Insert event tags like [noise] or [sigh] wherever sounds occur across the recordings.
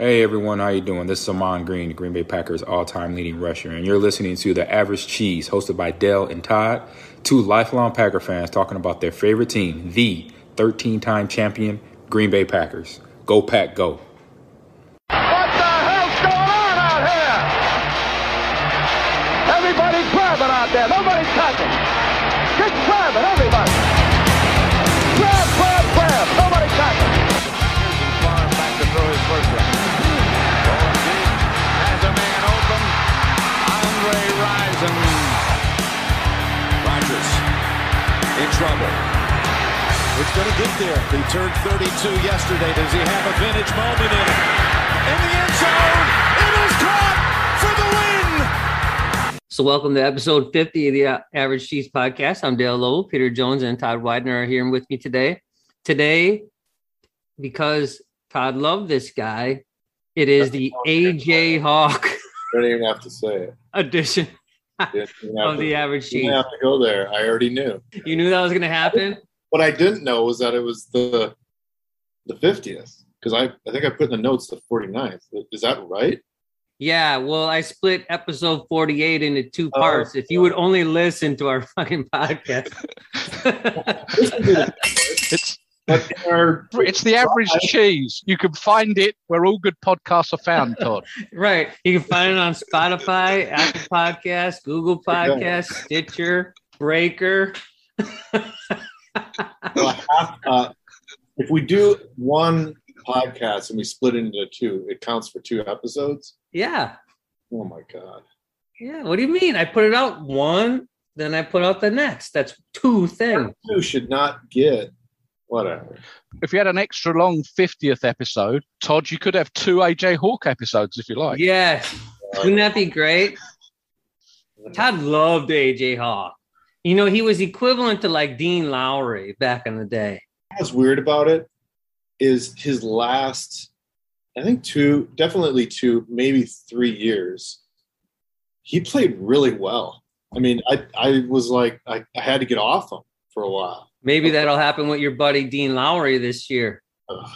Hey everyone, how you doing? This is Ahman Green, the Green Bay Packers all-time leading rusher, and you're listening to The Average Cheese, hosted by Dell and Todd, two lifelong Packer fans talking about their favorite team, the 13-time champion Green Bay Packers. Go Pack, go! What the hell's going on out here? Everybody's grabbing out there. Nobody's touching. Just grabbing, everybody. Trouble. It's going to get there. He turned 32 yesterday. Does he have a vintage moment in it? In the end zone. It is caught for the win. So, welcome to episode 50 of the uh, Average Cheese Podcast. I'm Dale Lowell. Peter Jones and Todd Widener are here with me today. Today, because Todd loved this guy, it is the AJ Hawk I don't even have to say it. [laughs] edition Didn't even [laughs] have of to- the Average didn't have to go there. I already knew. You knew that was going to happen? What I didn't know was that it was the the fiftieth because I I think I put in the notes the 49th. Is that right? Yeah, well, I split episode 48 into two oh, parts. If you would only listen to our [laughs] fucking podcast. [laughs] It's But in our, it's the average cheese. You can find it where all good podcasts are found, Todd. [laughs] right. You can find it on Spotify, Apple Podcasts, Google Podcasts, Stitcher, Breaker. well, half, uh, if we do one podcast and we split it into two, it counts for two episodes. Yeah. Oh my god! Yeah. What do you mean? I put it out one, then I put out the next. That's two things. Two should not get whatever. If you had an extra long 50th episode, Todd, you could have two AJ Hawk episodes if you like. Yes. Wouldn't that be great? [laughs] Todd loved AJ Hawk. You know, he was equivalent to like Dean Lowry back in the day. what's weird about it is his last i think two definitely two maybe three years he played really well i mean i i was like i, I had to get off him for a while Maybe that'll happen with your buddy Dean Lowry this year. Ugh.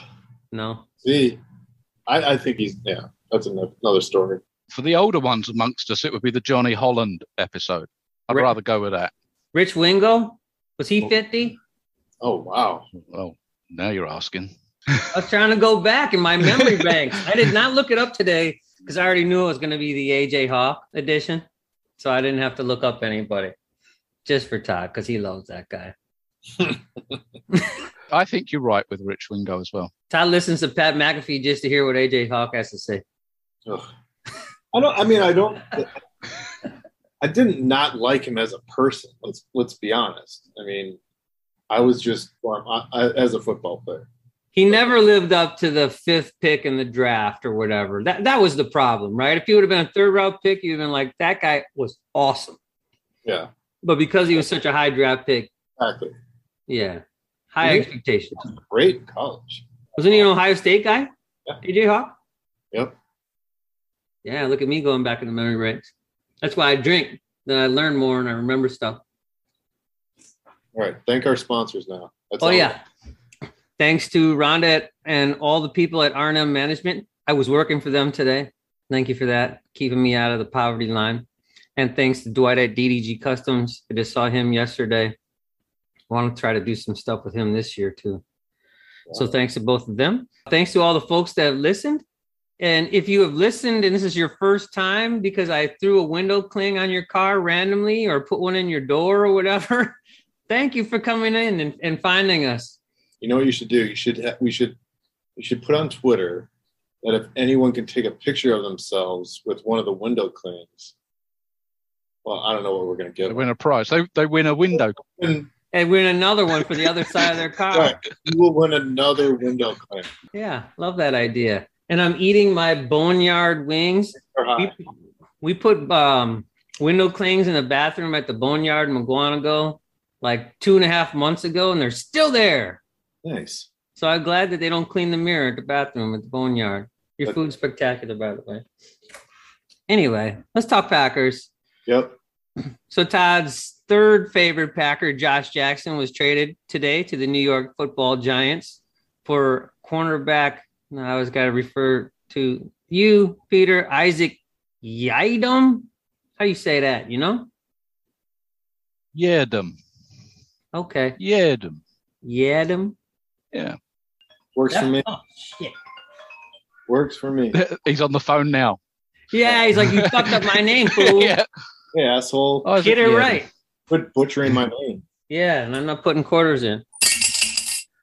No. see I, I think he's yeah that's another story For the older ones amongst us, it would be the Johnny Holland episode. I'd Right. rather go with that. Rich Wingo, was he 50? oh wow Well, now you're asking. I was trying to go back in my memory [laughs] banks. I did not look it up today because I already knew it was going to be the AJ Hawk edition. So I didn't have to look up anybody just for Todd because he loves that guy. [laughs] I think you're right with Rich Wingo as well. Todd listens to Pat McAfee just to hear what AJ Hawk has to say. Ugh. i don't i mean i don't i didn't not like him as a person let's let's be honest i mean i was just for him I, I, as a football player He never lived up to the fifth pick in the draft or whatever. That that was the problem, right? If he would have been a third round pick, you'd have been like, that guy was awesome. yeah But because he was such a high draft pick, exactly yeah, high expectations. great college Wasn't he an Ohio State guy? Yeah. AJ Hawk? Yep. Yeah, look at me going back in the memory banks. That's why I drink. Then I learn more and I remember stuff. All right. Thank our sponsors now. That's Oh yeah. Thanks to Rhonda and all the people at R&M Management. I was working for them today. Thank you for that, keeping me out of the poverty line. And thanks to Dwight at DDG Customs. I just saw him yesterday. I want to try to do some stuff with him this year too. So thanks to both of them. Thanks to all the folks that have listened. And if you have listened and this is your first time because I threw a window cling on your car randomly or put one in your door or whatever, [laughs] thank you for coming in and, and finding us. You know what you should do? You should ha- we should you should put on Twitter that if anyone can take a picture of themselves with one of the window clings. Well, I don't know what we're gonna They get. win a prize. They, they win a window. And, And win another one for the other side of their [laughs] car. right, you will win another window cling. Yeah, love that idea. And I'm eating my boneyard wings. We, we put um, window clings in the bathroom at the boneyard in Mukwonago like two and a half months ago, and they're still there. Nice. So I'm glad that they don't clean the mirror at the bathroom at the boneyard. Your food's spectacular, by the way. Anyway, let's talk Packers. Yep. So Todd's third favorite Packer, Josh Jackson, was traded today to the New York Football Giants for cornerback. No, I always got to refer to you, Peter Isaac Yidam. How you say that? You know? Yedem. Okay. Yedem. Yadam. Yeah. Works for me. Oh, shit. Works for me. [laughs] He's on the phone now. Yeah, he's like, you fucked up my name, fool. [laughs] yeah. Hey, asshole. Oh, is Get it Yedem? right. Quit butchering my [laughs] name. Yeah, and I'm not putting quarters in.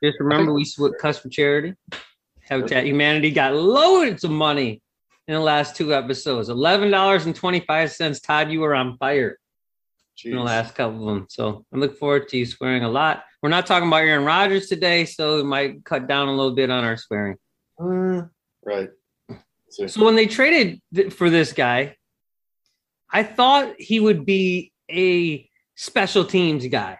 Just remember, we cuss for charity. Habitat Humanity got loads of money in the last two episodes. Eleven dollars and twenty five cents. Todd, you were on fire in the last couple of them. So I look forward to you swearing a lot. We're not talking about Aaron Rodgers today, so we might cut down a little bit on our swearing. Uh, right. So, So when they traded th- for this guy, I thought he would be a special teams guy.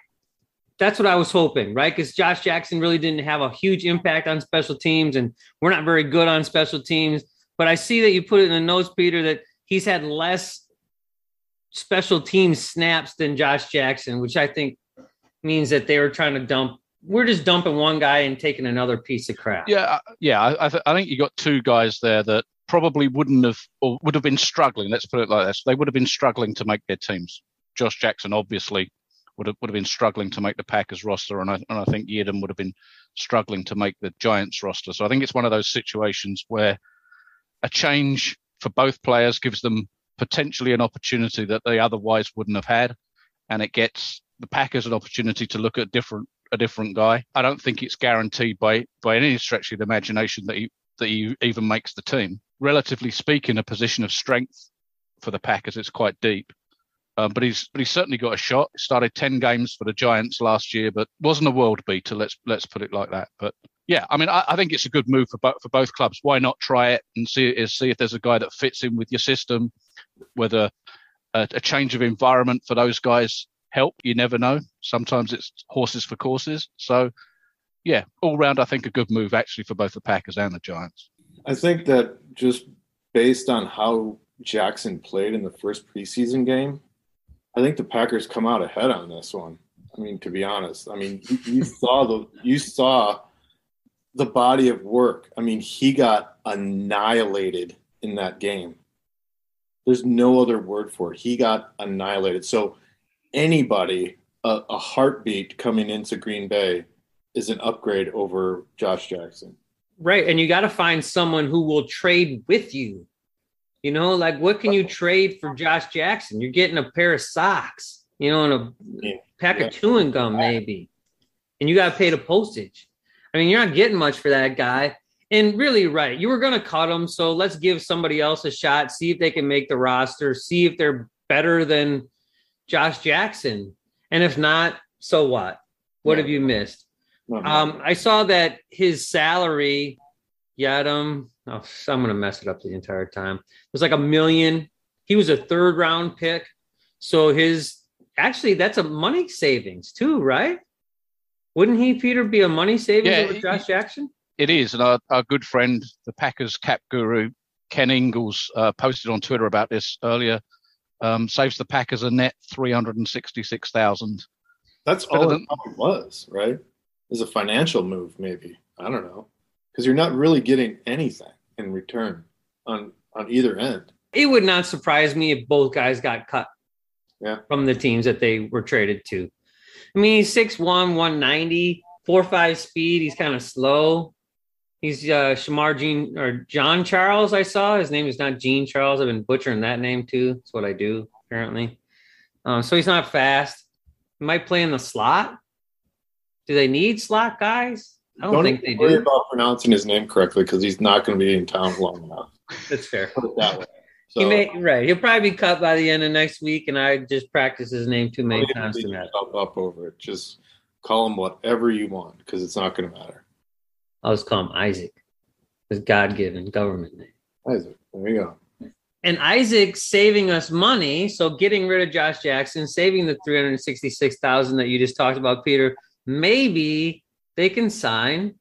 That's what I was hoping, right? Because Josh Jackson really didn't have a huge impact on special teams, and we're not very good on special teams. But I see that you put it in the notes, Peter, that he's had less special teams snaps than Josh Jackson, which I think means that they were trying to dump. We're just dumping one guy and taking another piece of crap. Yeah, yeah. I, th- I think you got two guys there that probably wouldn't have or would have been struggling. Let's put it like this: they would have been struggling to make their teams. Josh Jackson obviously would have would have been struggling to make the Packers roster, and I and I think Yedem would have been struggling to make the Giants roster. So I think it's one of those situations where a change for both players gives them potentially an opportunity that they otherwise wouldn't have had, and it gets the Packers an opportunity to look at different a different guy. I don't think it's guaranteed by by any stretch of the imagination that he that he even makes the team. Relatively speaking, a position of strength for the Packers. It's quite deep. Um, but he's but he's certainly got a shot. Started ten games for the Giants last year, but wasn't a world beater. Let's let's put it like that. But yeah, I mean, I, I think it's a good move for both for both clubs. Why not try it and see see if there's a guy that fits in with your system, whether a, a change of environment for those guys help. You never know. Sometimes it's horses for courses. So yeah, all round, I think a good move actually for both the Packers and the Giants. I think that just based on how Jackson played in the first preseason game, I think the Packers come out ahead on this one. I mean, to be honest, I mean, you, [laughs] saw the you saw the body of work. I mean, he got annihilated in that game. There's no other word for it. He got annihilated. So anybody, a, a heartbeat coming into Green Bay is an upgrade over Josh Jackson. Right. And you got to find someone who will trade with you. You know, like what can you trade for Josh Jackson? You're getting a pair of socks, you know, and a Yeah. pack Yeah. of chewing gum, maybe. And you got to pay the postage. I mean, you're not getting much for that guy. And really, right. You were going to cut him. So let's give somebody else a shot, see if they can make the roster, see if they're better than Josh Jackson. And if not, so what? What Yeah. have you missed? Um, I saw that his salary, Yadam, oh, I'm gonna mess it up the entire time. It was like a million. He was a third round pick, so his actually that's a money savings too, right? Wouldn't he, Peter, be a money savings Yeah, over Josh Jackson? It is, and our, our good friend, the Packers cap guru Ken Ingalls, uh, posted on Twitter about this earlier. Um, saves the Packers a net three hundred and sixty-six thousand. That's better all than- it probably was, right? Is a financial move, maybe. I don't know, because you're not really getting anything in return on on either end. It would not surprise me if both guys got cut Yeah. from the teams that they were traded to. I mean, he's 6'1, 190, 4'5 speed. He's kind of slow. He's uh, Shemar Jean or John Charles. I saw his name is not Gene Charles. I've been butchering that name too. That's what I do apparently. Um, so he's not fast. He might play in the slot. Do they need slot guys? I don't, think they worry do. about pronouncing his name correctly because he's not going to be in town long enough. That's fair. Put it that way. So, he may right. He'll probably be cut by the end of next week, and I just practice his name too many times beat to matter. yourself up over it. Just call him whatever you want because it's not going to matter. I'll just call him Isaac. His God-given government name. Isaac, there you go. And Isaac saving us money, so getting rid of Josh Jackson, saving the three hundred sixty-six thousand that you just talked about, Peter. Maybe they can sign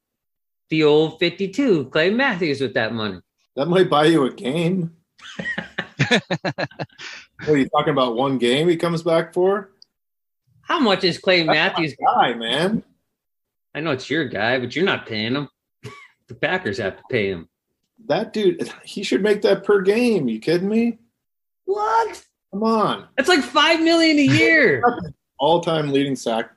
the old fifty-two Clay Matthews with that money. That might buy you a game. [laughs] what are you talking about? One game he comes back for? How much is Clay That's Matthews? guy, man. I know it's your guy, but you're not paying him. [laughs] the Packers have to pay him. That dude, he should make that per game. You kidding me? What? Come on. That's like five million a year. [laughs] All-time leading sack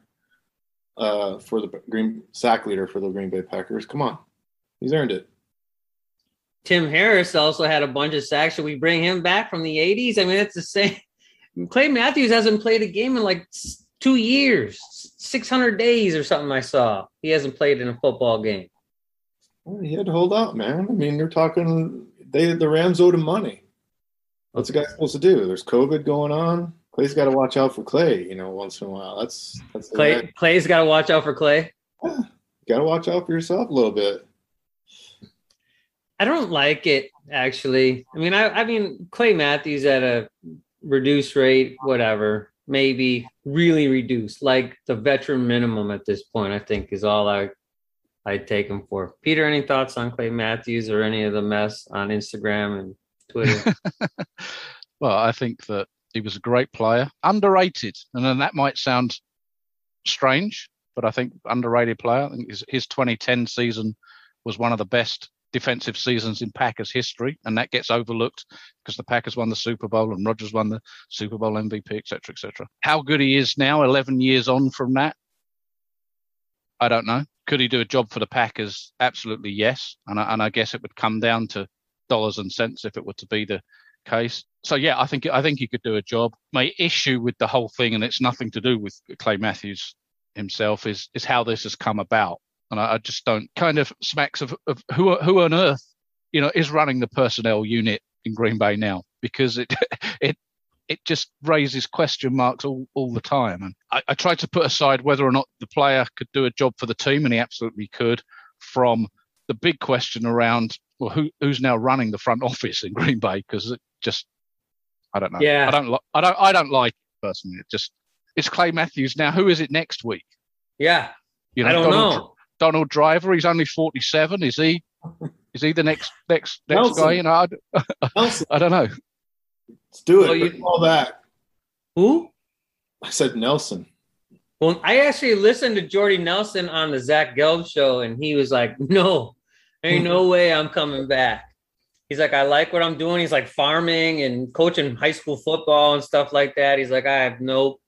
uh, for the Green sack leader for the Green Bay Packers. Come on, he's earned it. Tim Harris also had a bunch of sacks. Should we bring him back from the 80s? I mean, it's the same. [laughs] Clay Matthews hasn't played a game in like two years, 600 days or something. I saw he hasn't played in a football game. Well, he had to hold out, man. I mean, you're talking. They the Rams owed him money. What's a guy supposed to do? There's COVID going on. Clay's got to watch out for Clay. You know, once in a while. That's that's Clay. guy. Clay's got to watch out for Clay. Yeah, Got to watch out for yourself a little bit. I don't like it actually. I mean, I, I mean Clay Matthews at a reduced rate, whatever, maybe really reduced, like the veteran minimum at this point. I think is all I I'd take him for. Peter, any thoughts on Clay Matthews or any of the mess on Instagram and Twitter? [laughs] Well, I think that he was a great player, underrated, and then that might sound strange, but I think underrated player. I think his, his 2010 season was one of the best defensive seasons in Packers history, and that gets overlooked because the Packers won the Super Bowl and Rodgers won the Super Bowl MVP, etc., etc. How good he is now, 11 years on from that, I don't know. Could he do a job for the Packers? Absolutely, yes. And I, and I guess it would come down to dollars and cents if it were to be the case. So yeah, I think I think he could do a job. My issue with the whole thing, and it's nothing to do with Clay Matthews himself, is is how this has come about. And I, I just don't kind of smacks of, of who who on earth, you know, is running the personnel unit in Green Bay now because it [laughs] it it just raises question marks all, all the time. And I, I tried to put aside whether or not the player could do a job for the team, and he absolutely could, from the big question around well, who who's now running the front office in Green Bay? Because it just, I don't know. Yeah. I don't like. I don't. I don't like it personally. It just it's Clay Matthews now. Who is it next week? yeah, You I don't Donald, know. Donald Driver. He's only forty seven. Is he? Is he the next next next Nelson. guy? You know, I, [laughs] Nelson, I don't know. let's do it. Well, you- Bring all that. Who? I said Nelson. Well, I actually listened to Jordy Nelson on the Zach Gelb show, and he was like, "No, ain't no [laughs] way I'm coming back." He's like, "I like what I'm doing." He's like farming and coaching high school football and stuff like that. He's like, "I have no."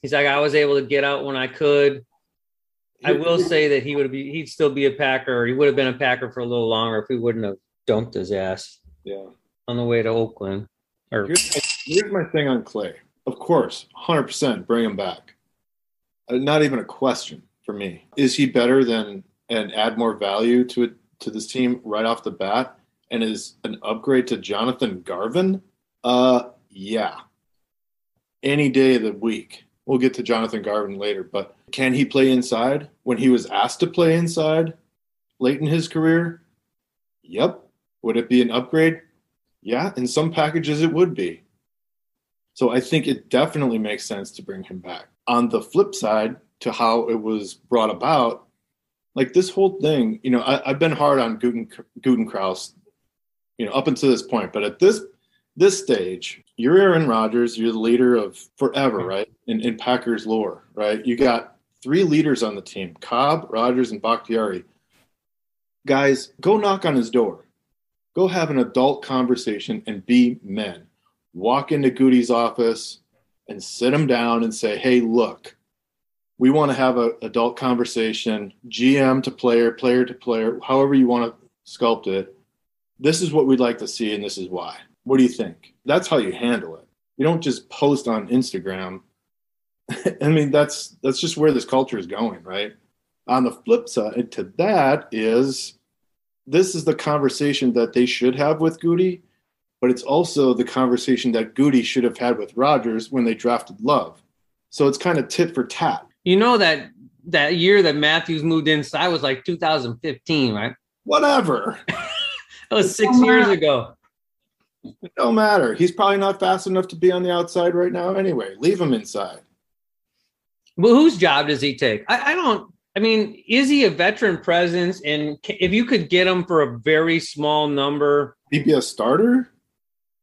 He's like, "I was able to get out when I could." I will say that he would be, he'd still be a Packer. He would have been a Packer for a little longer if we wouldn't have dumped his ass Yeah. on the way to Oakland. Or Here's my, here's my thing on Clay. Of course, 100% bring him back. Uh, not even a question for me. Is he better than and add more value to it to this team right off the bat? And is an upgrade to Jonathan Garvin? Uh, yeah. Any day of the week. We'll get to Jonathan Garvin later, but can he play inside when he was asked to play inside late in his career? Yep. Would it be an upgrade? Yeah, in some packages it would be. So I think it definitely makes sense to bring him back. On the flip side to how it was brought about, like this whole thing, you know, I, I've been hard on Guten you know, up until this point, but at this this stage, you're Aaron Rodgers, you're the leader of forever, mm-hmm. right? In, in Packers lore, right? You got three leaders on the team: Cobb, Rodgers, and Bakhtiari. Guys, go knock on his door go have an adult conversation and be men. Walk into Goody's office and sit him down and say, hey, look, we want to have an adult conversation, GM to player, player to player, however you want to sculpt it. This is what we'd like to see, and this is why. What do you think? That's how you handle it. You don't just post on Instagram. [laughs] I mean, that's that's just where this culture is going, right? On the flip side to that is this is the conversation that they should have with Goody, but it's also the conversation that Goody should have had with Rodgers when they drafted Love. So it's kind of tit for tat. you know that that year that Matthews moved inside was like 2015, right? Whatever. [laughs] That was six years ago. It don't matter. He's probably not fast enough to be on the outside right now anyway. Leave him inside. Well, whose job does he take? I, I don't. I mean, is he a veteran presence? And if you could get him for a very small number, He'd be a starter?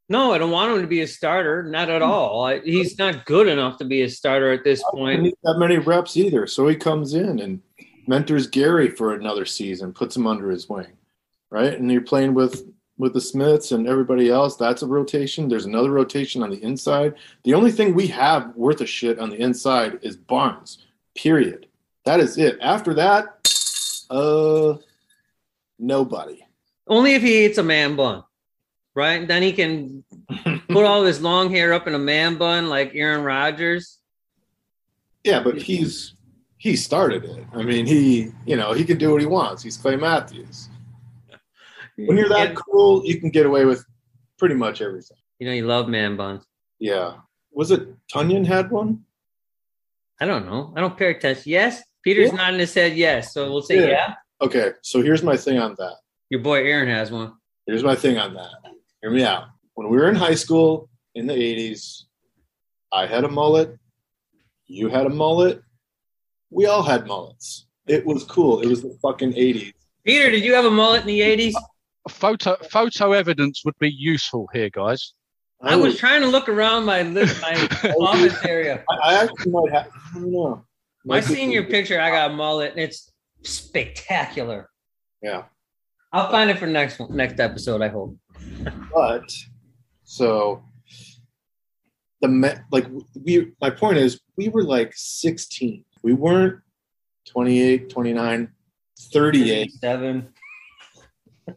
no, I don't want him to be a starter. Not at all. I, he's not good enough to be a starter at this He doesn't point. need that many reps either. So he comes in and mentors Gary for another season, puts him under his wing. Right? And you're playing with with the Smiths and everybody else. That's a rotation. There's another rotation on the inside. The only thing we have worth a shit on the inside is Barnes. Period. That is it. After that, uh, nobody. Only if he eats a man bun, right? Then he can [laughs] put all his long hair up in a man bun like Aaron Rodgers. Yeah, but he's he started it. I mean, he you know he can do what he wants. He's Clay Matthews. When you're that cool, you can get away with pretty much everything. you know, you love man buns. Yeah. Was it Tonyan had one? I don't know. I don't pay attention. Yes, Peter's Yeah. nodding his head. Yes, so we'll say Yeah. yeah. Okay, so here's my thing on that. Your boy Aaron has one. Here's my thing on that. Hear me out. When we were in high school in the 80s, I had a mullet. You had a mullet. We all had mullets. It was cool. It was the fucking 80s. Peter, did you have a mullet in the '80s? Photo photo evidence would be useful here, guys. I was oh. trying to look around my li- my [laughs] office area. I, I actually might have. I don't know. My Might be- senior picture, I got a mullet, and it's spectacular. Yeah. I'll find it for next one, next episode. I hope. But so the me- like we my point is we were like 16. We weren't 28, 29, 38. Seven.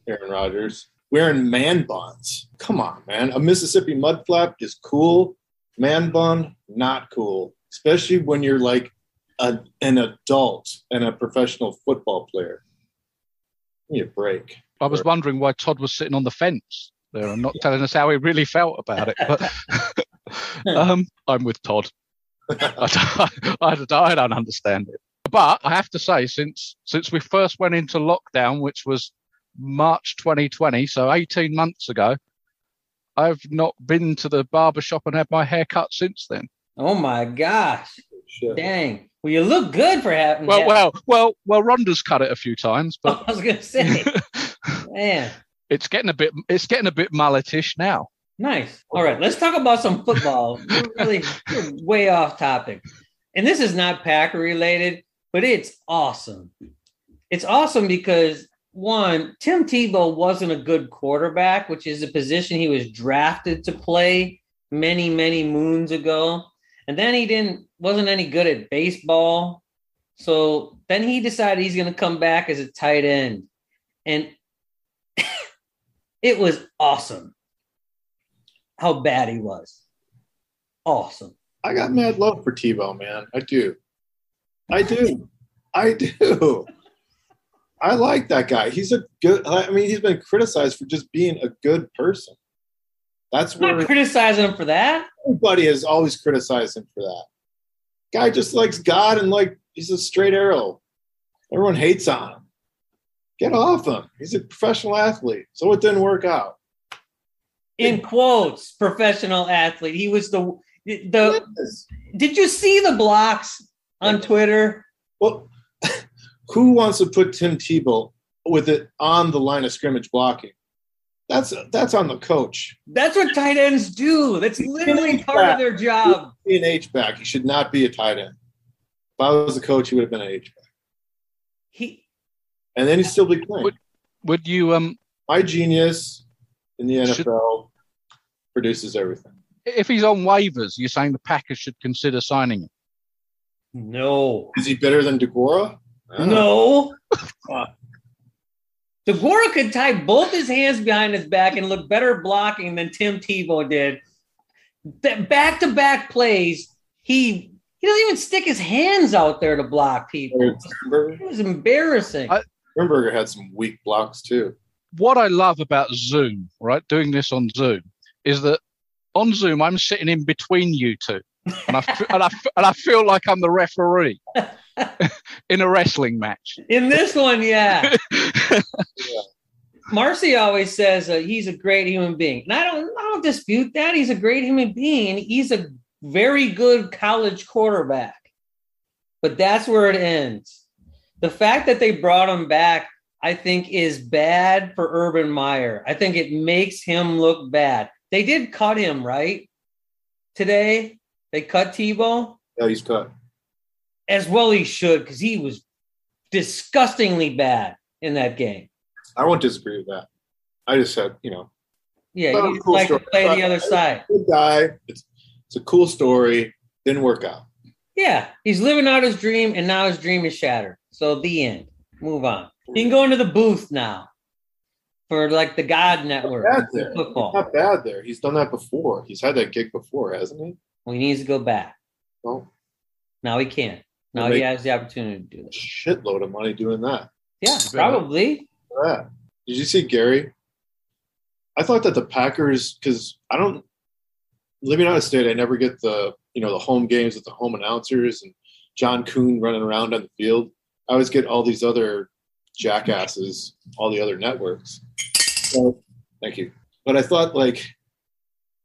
Aaron Rodgers wearing man buns. Come on, man. A Mississippi mud flap is cool. Man bun, not cool. Especially when you're like a, an adult and a professional football player. Give me a break. I was wondering why Todd was sitting on the fence there and not telling us how he really felt about it. But [laughs] um, I'm with Todd. I don't, [laughs] I don't- I don't understand it. But I have to say, since since we first went into lockdown, which was March 2020, so 18 months ago, I've not been to the barber shop and had my hair cut since then. Oh my gosh! Shit. Dang. Well, you look good for having. Well, well, well, well. Rhonda's cut it a few times, [laughs] but I was gonna say, [laughs] man, it's getting a bit it's getting a bit mulletish now. nice. All right, let's talk about some football. [laughs] We're really we're way off topic, and this is not Packer related, but it's awesome. It's awesome because one, Tim Tebow wasn't a good quarterback, which is a position he was drafted to play many, many moons ago. And then he didn't wasn't any good at baseball. So then he decided he's going to come back as a tight end. And [laughs] it was awesome how bad he was. Awesome. I got mad love for Tebow, man. I do. I do. I do. I like that guy. He's a good. I mean, he's been criticized for just being a good person. That's I'm not where criticizing him for that. everybody has always criticized him for that. Guy just likes God and like he's a straight arrow. Everyone hates on him. Get off him. He's a professional athlete. So it didn't work out. In quotes, professional athlete. He was the the Did you see the blocks on Twitter? Well, who wants to put Tim Tebow with it on the line of scrimmage blocking? That's that's on the coach. That's what tight ends do. That's literally part of their job. Be an H back. He should not be a tight end. If I was a coach, he would have been an H back, He and then he'd still be playing. Would- Would you um My genius in the Should- NFL produces everything. if he's on waivers, you're saying the Packers should consider signing him? no. Is he better than Deguara? No. Deguara could tie both his hands behind his back and look better blocking than Tim Tebow did. That back-to-back plays, he he doesn't even stick his hands out there to block people. It was embarrassing. I- Sternberger had some weak blocks too. What I love about Zoom, right, doing this on Zoom, is that on Zoom I'm sitting in between you two, and I f- and I f- and I feel like I'm the referee [laughs] in a wrestling match. In this one, yeah. [laughs] Marcy always says uh, he's a great human being, and I don't, I don't dispute that. He's a great human being, he's a very good college quarterback. But that's where it ends. The fact that they brought him back, I think, is bad for Urban Meyer. I think it makes him look bad. They did cut him right today. They cut Tebow Yeah, he's cut. as well. He should because he was disgustingly bad in that game. I won't disagree with that. I just said, you know, Yeah, Oh, you cool like to story. play the other side. good guy. It's it's a cool story. Didn't work out. Yeah, he's living out his dream, and now his dream is shattered. So the end. Move on. He can go into the booth now for like the God Network there. football. Not bad there. He's done that before. He's had that gig before, hasn't he? Well, he needs to go back. Well, Now he can. Now he they- has the opportunity to do a it. shitload of money doing that. Yeah, better. probably. Look at that. Did you see Gary? I thought that the Packers, because I don't living out of state, I never get the you know the home games with the home announcers and John Kuhn running around on the field. I always get all these other jackasses, all the other networks. So, thank you. But I thought like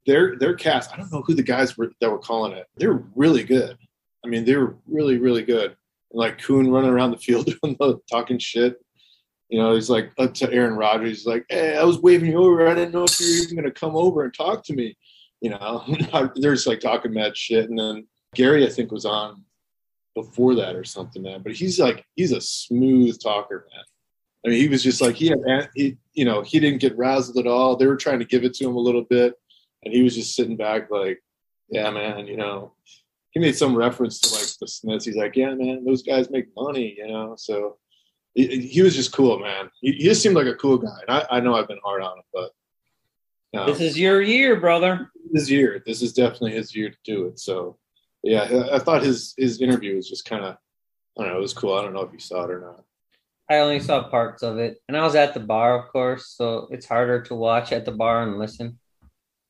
their their cast. I don't know who the guys were that were calling it. They're really good. I mean, they were really really good. And like Kuhn running around the field [laughs] doing the talking shit. You know, he's like up to Aaron Rodgers. He's like, "Hey, I was waving you over. I didn't know if you were even going to come over and talk to me." You know, [laughs] they're just like talking mad shit. And then Gary, I think, was on before that or something, man. But he's like, he's a smooth talker, man. I mean, he was just like he had, he, you know, he didn't get razzled at all. They were trying to give it to him a little bit, and he was just sitting back, like, "Yeah, man, you know." He made some reference to like the Smiths. He's like, "Yeah, man, those guys make money, you know." So he, he was just cool, man. He, he just seemed like a cool guy. And I, I know I've been hard on him, but This is your year, brother. his year. This is definitely his year to do it. So, yeah, I, I thought his his interview was just kind of, I don't know, it was cool. I don't know if you saw it or not. I only saw parts of it, and I was at the bar, of course, so it's harder to watch at the bar and listen.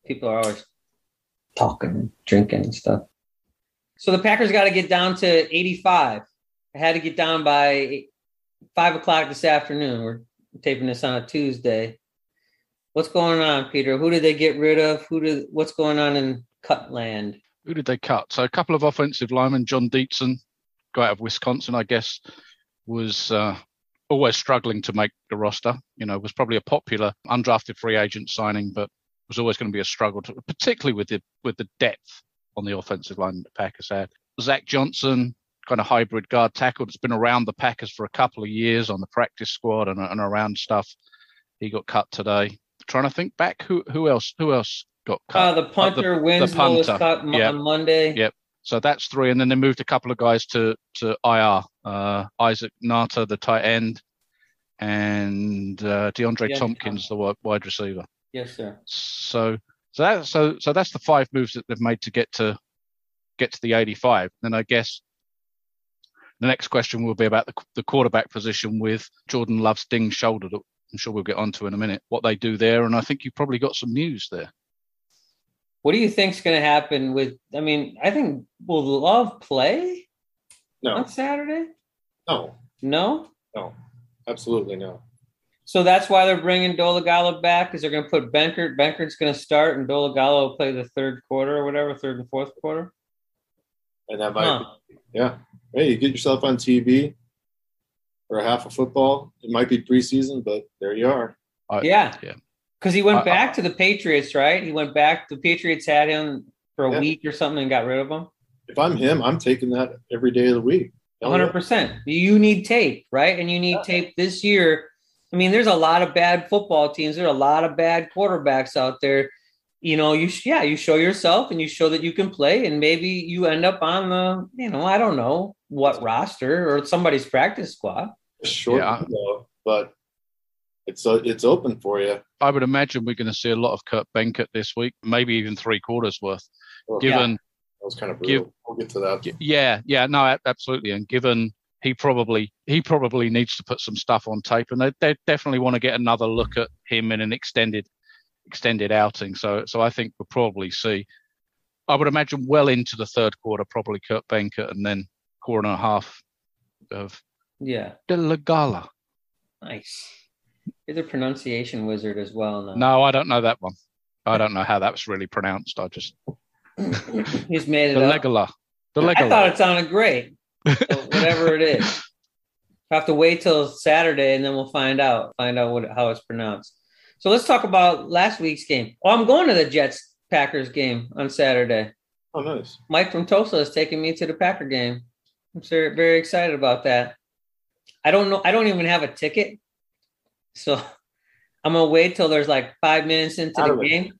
People are always talking, and drinking, and stuff. So the Packers got to get down to 85. I had to get down by five o'clock this afternoon. We're taping this on a Tuesday. What's going on, Peter? Who did they get rid of? Who did? What's going on in Cutland? Who did they cut? So a couple of offensive linemen, John Dietzen, guy out of Wisconsin, I guess, was uh, always struggling to make the roster. You know, was probably a popular undrafted free agent signing, but was always going to be a struggle, to, particularly with the with the depth on the offensive line the Packers had. Zach Johnson, kind of hybrid guard tackle that's been around the Packers for a couple of years on the practice squad and, and around stuff. He got cut today. Trying to think back, who who else who else got cut? Uh, the punter Winslow was punter. cut Yeah. on Monday. Yep. So that's three, and then they moved a couple of guys to to IR. Uh, Isaac Nauta, the tight end, and uh, DeAndre Yeah. Tompkins, the wide receiver. Yes, sir. So so that so so that's the five moves that they've made to get to get to the 85. Then I guess the next question will be about the, the quarterback position with Jordan Love's ding shoulder that I'm sure we'll get onto in a minute. What they do there, and I think you've probably got some news there. What do you think's going to happen with? I mean, I think will Love play No, on Saturday? no, No. no, absolutely no. So that's why they're bringing Dolagalo back because they're going to put Benkert. Benkert's going to start, and Dolagalo will play the third quarter or whatever, third and fourth quarter. And that might, Huh. yeah. Hey, you get yourself on TV for a half of football. It might be preseason, but there you are. I- Yeah. yeah. Because he went I- back to the Patriots, right? He went back. The Patriots had him for a Yeah. week or something and got rid of him. If I'm him, I'm taking that every day of the week. One hundred percent. You need tape, right? And you need tape this year. I mean, there's a lot of bad football teams. There are a lot of bad quarterbacks out there. You know, you yeah, you show yourself and you show that you can play, and maybe you end up on the, you know, I don't know what roster or somebody's practice squad. Sure, Yeah. window, but it's uh, it's open for you. I would imagine we're going to see a lot of Kurt Benkert this week, maybe even three quarters worth. Well, Given that was kind of give- we'll get to that. Yeah, yeah, no, absolutely. And given he probably he probably needs to put some stuff on tape, and they, they definitely want to get another look at him in an extended extended outing. So so I think we'll probably see. I would imagine well into the third quarter, probably Kurt Benkert, and then quarter and a half of Yeah, De La Gala. nice. You're the pronunciation wizard as well. Now. No, I don't know that one. I don't know how that's really pronounced. I just [laughs] he's made it the up. Legala. The I thought it sounded great. So whatever it is, I [laughs] have to wait till Saturday and then we'll find out. Find out what how it's pronounced. So let's talk about last week's game. Oh, I'm going to the Jets Packers game on Saturday. Oh, nice. Mike from Tulsa is taking me to the Packer game. I'm very very excited about that. I don't know. I don't even have a ticket. So [laughs] I'm gonna wait till there's like five minutes into Out the game.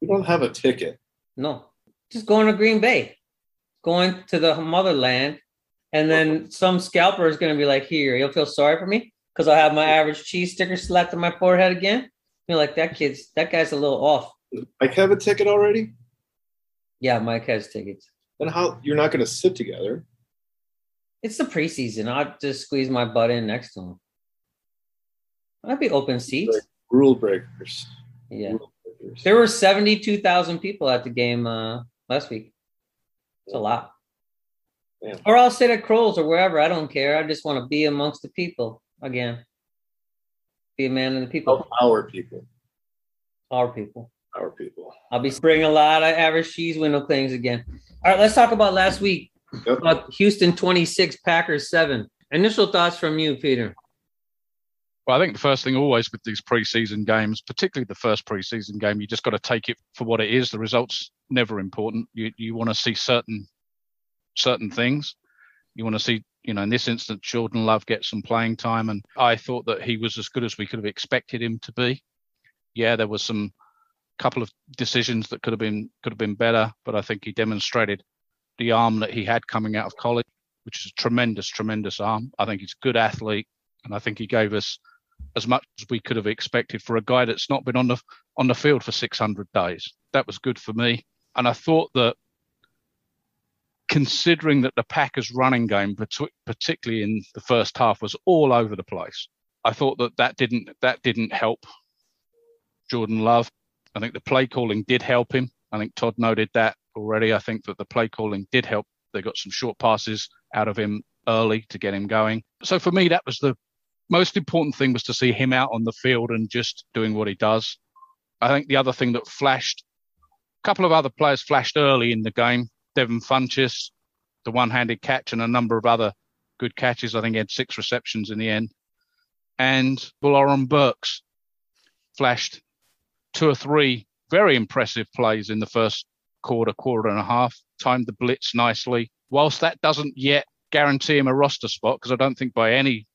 We don't have a ticket. No, just going to Green Bay, going to the motherland, and then some scalper is gonna be like, "Here, you'll feel sorry for me because I'll have my average cheese sticker slapped on my forehead again." You're like, "That kid's that guy's a little off." Mike have a ticket already? Yeah, Mike has tickets. Then how you're not going to sit together? It's the preseason. I'll just squeeze my butt in next to him. I'd be open seats. Rule breakers. Yeah. Rule breakers. There were 72,000 people at the game uh, last week. It's a lot. Yeah. Or I'll sit at Kroll's or wherever. I don't care. I just want to be amongst the people again. Be a man of the people, Oh, our people. our people. Our people. I'll be spraying a lot of average cheese window clings again. All right, let's talk about last week. Yep. About Houston 26, Packers 7. Initial thoughts from you, Peter. Well, I think the first thing always with these preseason games, particularly the first preseason game, you just got to take it for what it is. The results never important. You you want to see certain certain things. You want to see, you know, in this instance, Jordan Love get some playing time, and I thought that he was as good as we could have expected him to be. Yeah, there was some couple of decisions that could have been could have been better, but I think he demonstrated the arm that he had coming out of college, which is a tremendous, tremendous arm. I think he's a good athlete, and I think he gave us as much as we could have expected for a guy that's not been on the on the field for 600 days. That was good for me, and I thought that considering that the Packers' running game, particularly in the first half, was all over the place, I thought that that didn't that didn't help Jordan Love. I think the play calling did help him. I think Todd noted that already. I think that the play calling did help. They got some short passes out of him early to get him going. So for me, that was the most important thing was to see him out on the field and just doing what he does. I think the other thing that flashed, a couple of other players flashed early in the game. Devin Funchess, the one-handed catch, and a number of other good catches. I think he had six receptions in the end. And Buloran Burks flashed two or three very impressive plays in the first quarter, quarter and a half. Timed the blitz nicely. Whilst that doesn't yet guarantee him a roster spot, because I don't think by any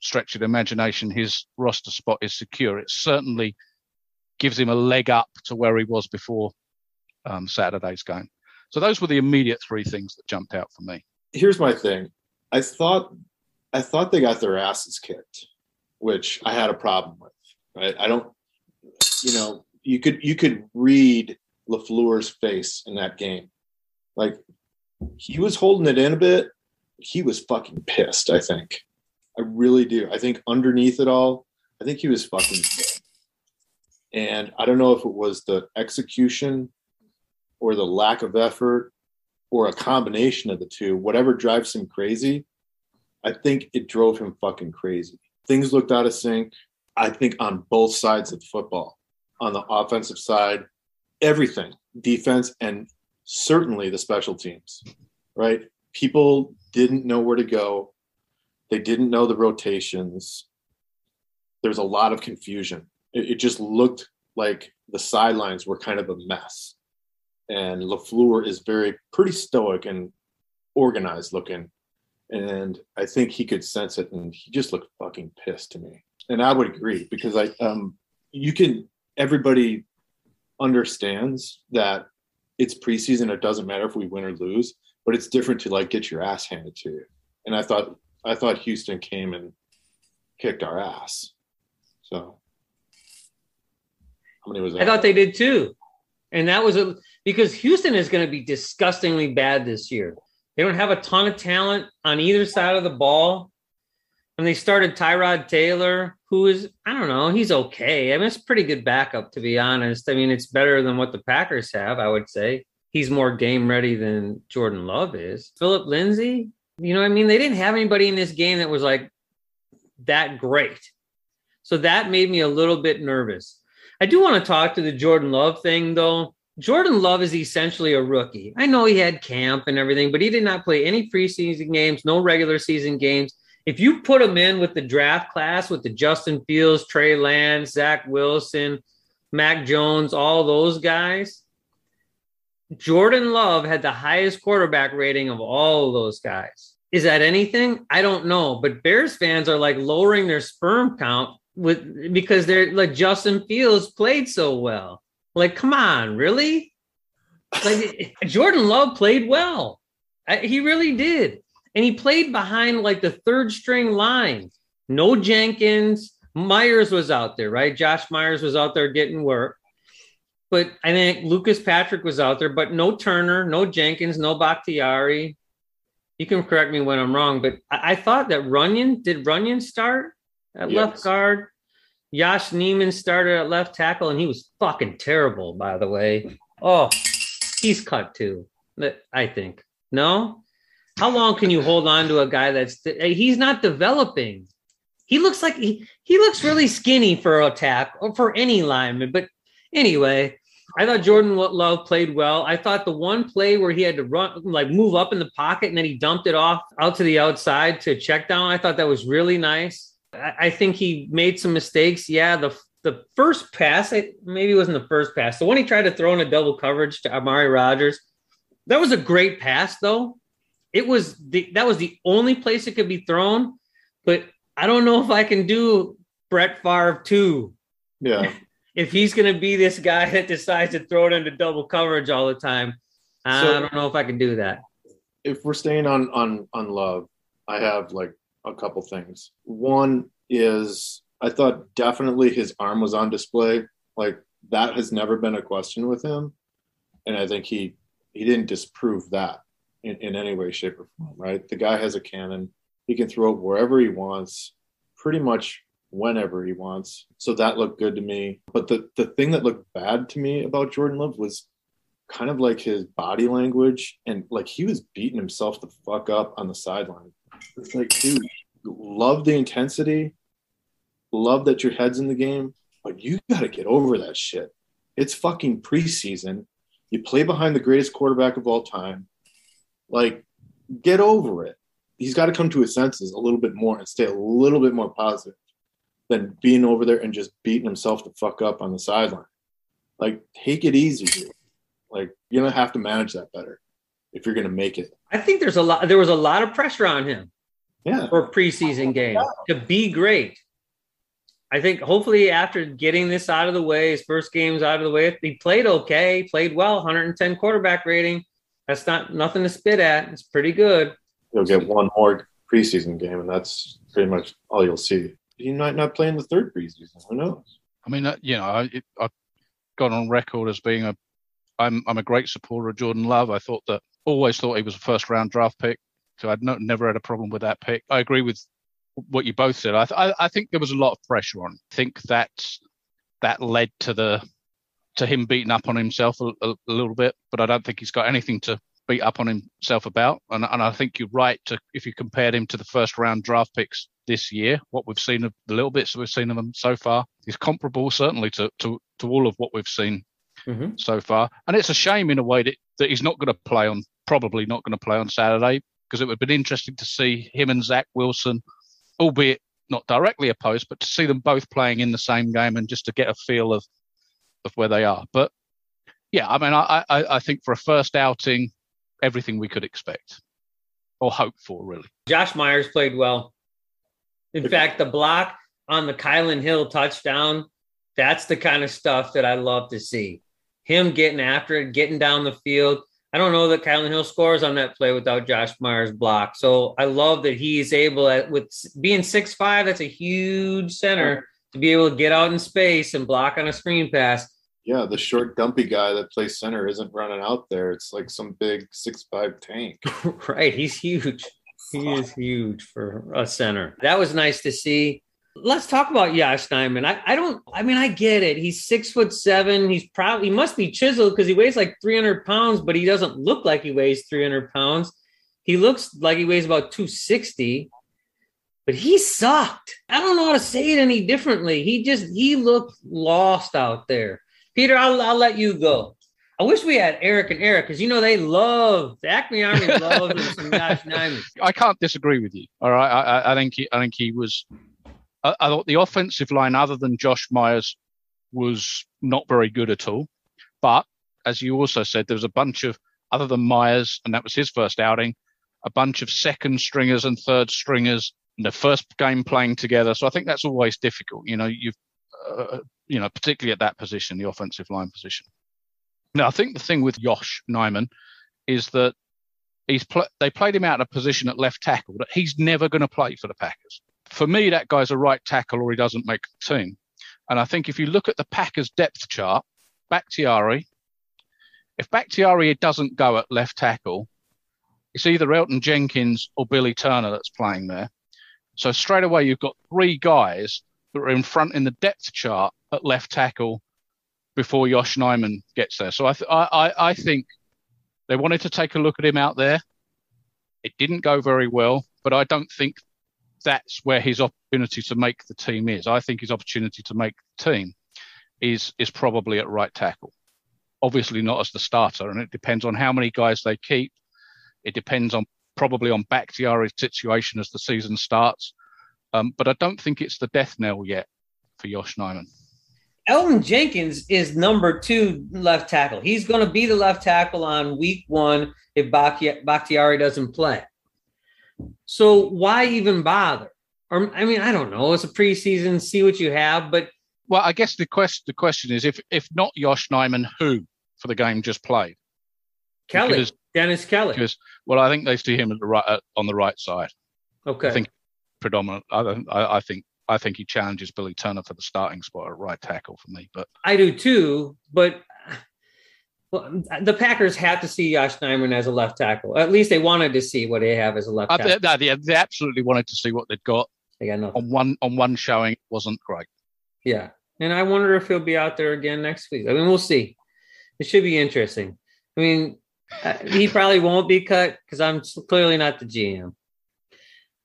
stretch of imagination his roster spot is secure. It certainly gives him a leg up to where he was before um, Saturday's game. So those were the immediate three things that jumped out for me. Here's my thing. I thought I thought they got their asses kicked, which I had a problem with. Right? I don't you know, you could you could read LaFleur's face in that game. Like he was holding it in a bit. He was fucking pissed, I think. I really do. I think underneath it all, I think he was fucking. And I don't know if it was the execution or the lack of effort or a combination of the two, whatever drives him crazy, I think it drove him fucking crazy. Things looked out of sync, I think, on both sides of football. On the offensive side, everything, defense, and certainly the special teams, right? People didn't know where to go. They didn't know the rotations. There's a lot of confusion. It, it just looked like the sidelines were kind of a mess and LaFleur is very pretty stoic and organized looking, and I think he could sense it, and he just looked fucking pissed to me. And I would agree because I um you can everybody understands that it's preseason. It doesn't matter if we win or lose, but it's different to like get your ass handed to you. And I thought I thought Houston came and kicked our ass. So how many was that? I thought they did too. And that was a because Houston is going to be disgustingly bad this year. They don't have a ton of talent on either side of the ball. And they started Tyrod Taylor, who is, I don't know, he's okay. I mean, it's a pretty good backup, to be honest. I mean, it's better than what the Packers have, I would say. He's more game ready than Jordan Love is. Philip Lindsay, you know what I mean? They didn't have anybody in this game that was like that great. So that made me a little bit nervous. I do want to talk to the Jordan Love thing, though. Jordan Love is essentially a rookie. I know he had camp and everything, but he did not play any preseason games, no regular season games. If you put him in with the draft class with the Justin Fields, Trey Lance, Zach Wilson, Mac Jones, all those guys, Jordan Love had the highest quarterback rating of all of those guys. Is that anything? I don't know. But Bears fans are like lowering their sperm count with because they're like Justin Fields played so well. Like, come on, really? Like [laughs] Jordan Love played well. I, he really did. And he played behind like the third string line. No Jenkins. Myers was out there, right? Josh Myers was out there getting work. But I think Lucas Patrick was out there, but no Turner, no Jenkins, no Bakhtiari. You can correct me when I'm wrong, but I, I thought that Runyan, did Runyan start at Yes. left guard? Josh Nijman started at left tackle, and he was fucking terrible, by the way. Oh, he's cut too. I think. No? How long can you hold on to a guy that's eh, he's not developing? He looks like he, he looks really skinny for a tack or for any lineman. But anyway, I thought Jordan Love played well. I thought the one play where he had to run, like move up in the pocket, and then he dumped it off out to the outside to check down. I thought that was really nice. I, I think he made some mistakes. Yeah, the the first pass, I, maybe it wasn't the first pass. The one he tried to throw in a double coverage to Amari Rodgers, that was a great pass, though. It was the that was the only place it could be thrown, but I don't know if I can do Brett Favre too Yeah. [laughs] if he's going to be this guy that decides to throw it into double coverage all the time, I So- don't know if I can do that. if we're staying on on on love, I have like a couple things. One is I thought definitely his arm was on display. Like that has never been a question with him, and I think he he didn't disprove that in, in any way, shape, or form. Right? The guy has a cannon. He can throw it wherever he wants, pretty much whenever he wants. So that looked good to me. But the the thing that looked bad to me about Jordan Love was kind of like his body language and like he was beating himself the fuck up on the sideline. It's like, dude, love the intensity, love that your head's in the game, but you got to get over that shit. It's fucking preseason. You play behind the greatest quarterback of all time. Like, get over it. He's got to come to his senses a little bit more and stay a little bit more positive than being over there and just beating himself the fuck up on the sideline. Like, take it easy, dude. Like, you're gonna have to manage that better if you're gonna make it. I think there's a lot. There was a lot of pressure on him Yeah. for a preseason game to be great. I think hopefully after getting this out of the way, his first game's out of the way, he played okay, played well, 110 quarterback rating. That's not nothing to spit at. It's pretty good. You'll get one more preseason game, and that's pretty much all you'll see. He might not play in the third preseason. Who knows? I mean, uh, you know, I, it, I've gone on record as being a, I'm, I'm a great supporter of Jordan Love. I thought that, always thought he was a first round draft pick. So I'd no, never had a problem with that pick. I agree with what you both said. I, th- I, I think there was a lot of pressure on. I think that that led to the to him beating up on himself a, a, a little bit, but I don't think he's got anything to beat up on himself about. And, and I think you're right to if you compared him to the first round draft picks this year, what we've seen of the little bits that we've seen of them so far is comparable certainly to to, to all of what we've seen Mhm. so far. And it's a shame in a way that, that he's not going to play on, probably not going to play on Saturday, because it would have been interesting to see him and Zach Wilson, albeit not directly opposed, but to see them both playing in the same game and just to get a feel of of where they are. But yeah, I mean, I I, I think for a first outing, everything we could expect or hope for, really. Josh Myers played well. In fact, the block on the Kylin Hill touchdown, that's the kind of stuff that I love to see. Him getting after it, getting down the field. I don't know that Kylin Hill scores on that play without Josh Myers' block. So I love that he's able at with being six five, that's a huge center to be able to get out in space and block on a screen pass. Yeah, the short, dumpy guy that plays center isn't running out there. It's like some big six five tank. [laughs] right. He's huge. He is huge for a center. That was nice to see. Let's talk about Josh Nijman. I, I don't, I mean, I get it. He's six foot seven. He's probably, he must be chiseled because he weighs like 300 pounds, but he doesn't look like he weighs 300 pounds. He looks like he weighs about 260, but he sucked. I don't know how to say it any differently. He just, he looked lost out there. Peter, I'll, I'll let you go. I wish we had Eric and Eric because you know they love the Acme Army [laughs] loves some Josh Nijman. I can't disagree with you. All right, I, I, I think he, I think he was. I, I thought the offensive line, other than Josh Myers, was not very good at all. But as you also said, there was a bunch of other than Myers, and that was his first outing, a bunch of second stringers and third stringers in the first game playing together. So I think that's always difficult. You know, you've uh, you know, particularly at that position, the offensive line position. Now, I think the thing with Josh Nijman is that he's pl- they played him out of position at left tackle that he's never going to play for the Packers. For me, that guy's a right tackle or he doesn't make the team. And I think if you look at the Packers depth chart, Bakhtiari, if Bakhtiari doesn't go at left tackle, it's either Elgton Jenkins or Billy Turner that's playing there. So straight away, you've got three guys that are in front in the depth chart at left tackle before Josh Nijman gets there. So I, th- I, I think they wanted to take a look at him out there. It didn't go very well, but I don't think that's where his opportunity to make the team is. I think his opportunity to make the team is is probably at right tackle. Obviously not as the starter, and it depends on how many guys they keep. It depends on probably on Bakhtiari's situation as the season starts. Um, but I don't think it's the death knell yet for Josh Nijman. Elgton Jenkins is number two left tackle. He's going to be the left tackle on week one if Bakhtiari doesn't play. So why even bother? Or I mean, I don't know. It's a preseason. See what you have. But well, I guess the question the question is if if not Josh Nijman, who for the game just played? Kelly, because, Dennis Kelly. Because well, I think they see him at the right uh, on the right side. Okay. I think predominant. I, I think I think he challenges Billy Turner for the starting spot at right tackle for me. But I do too. But well, the Packers have to see Josh Nijman as a left tackle. At least they wanted to see what they have as a left tackle. They, they, they absolutely wanted to see what they'd got. They got nothing. On one on one showing wasn't great. Yeah, and I wonder if he'll be out there again next week. I mean, we'll see. It should be interesting. I mean, uh, he probably won't be cut because I'm clearly not the GM.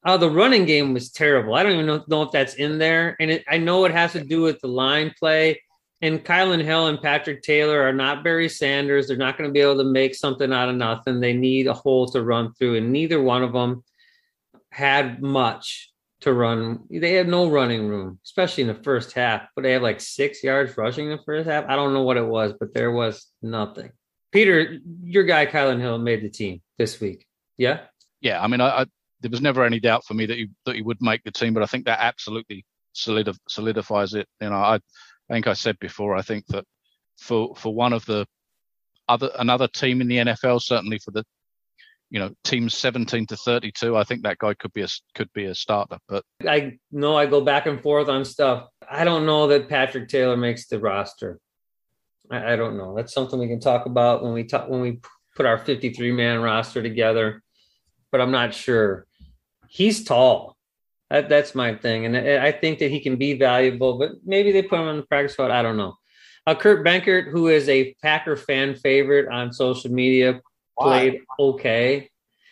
Oh, the running game was terrible. I don't even know, know if that's in there. And it, I know it has to do with the line play. And Kylin Hill and Patrick Taylor are not Barry Sanders. They're not going to be able to make something out of nothing. They need a hole to run through, and neither one of them had much to run. They had no running room, especially in the first half. But they had like six yards rushing in the first half. I don't know what it was, but there was nothing. Peter, your guy Kylin Hill made the team this week. Yeah. Yeah, I mean, I, I there was never any doubt for me that he that he would make the team, but I think that absolutely solidif- solidifies it. You know, I, I think I said before, I think that for for one of the other another team in the NFL, certainly for the you know teams 17 to 32 i think that guy could be a could be a starter but i know i go back and forth on stuff. I don't know that patrick taylor makes the roster. I, I, don't know. That's something we can talk about when we talk when we put our 53 man roster together but i'm not sure he's tall. That, that's my thing, and I think that he can be valuable. But maybe they put him on the practice squad. I don't know. Uh, Kurt Benkert, who is a Packer fan favorite on social media, played okay.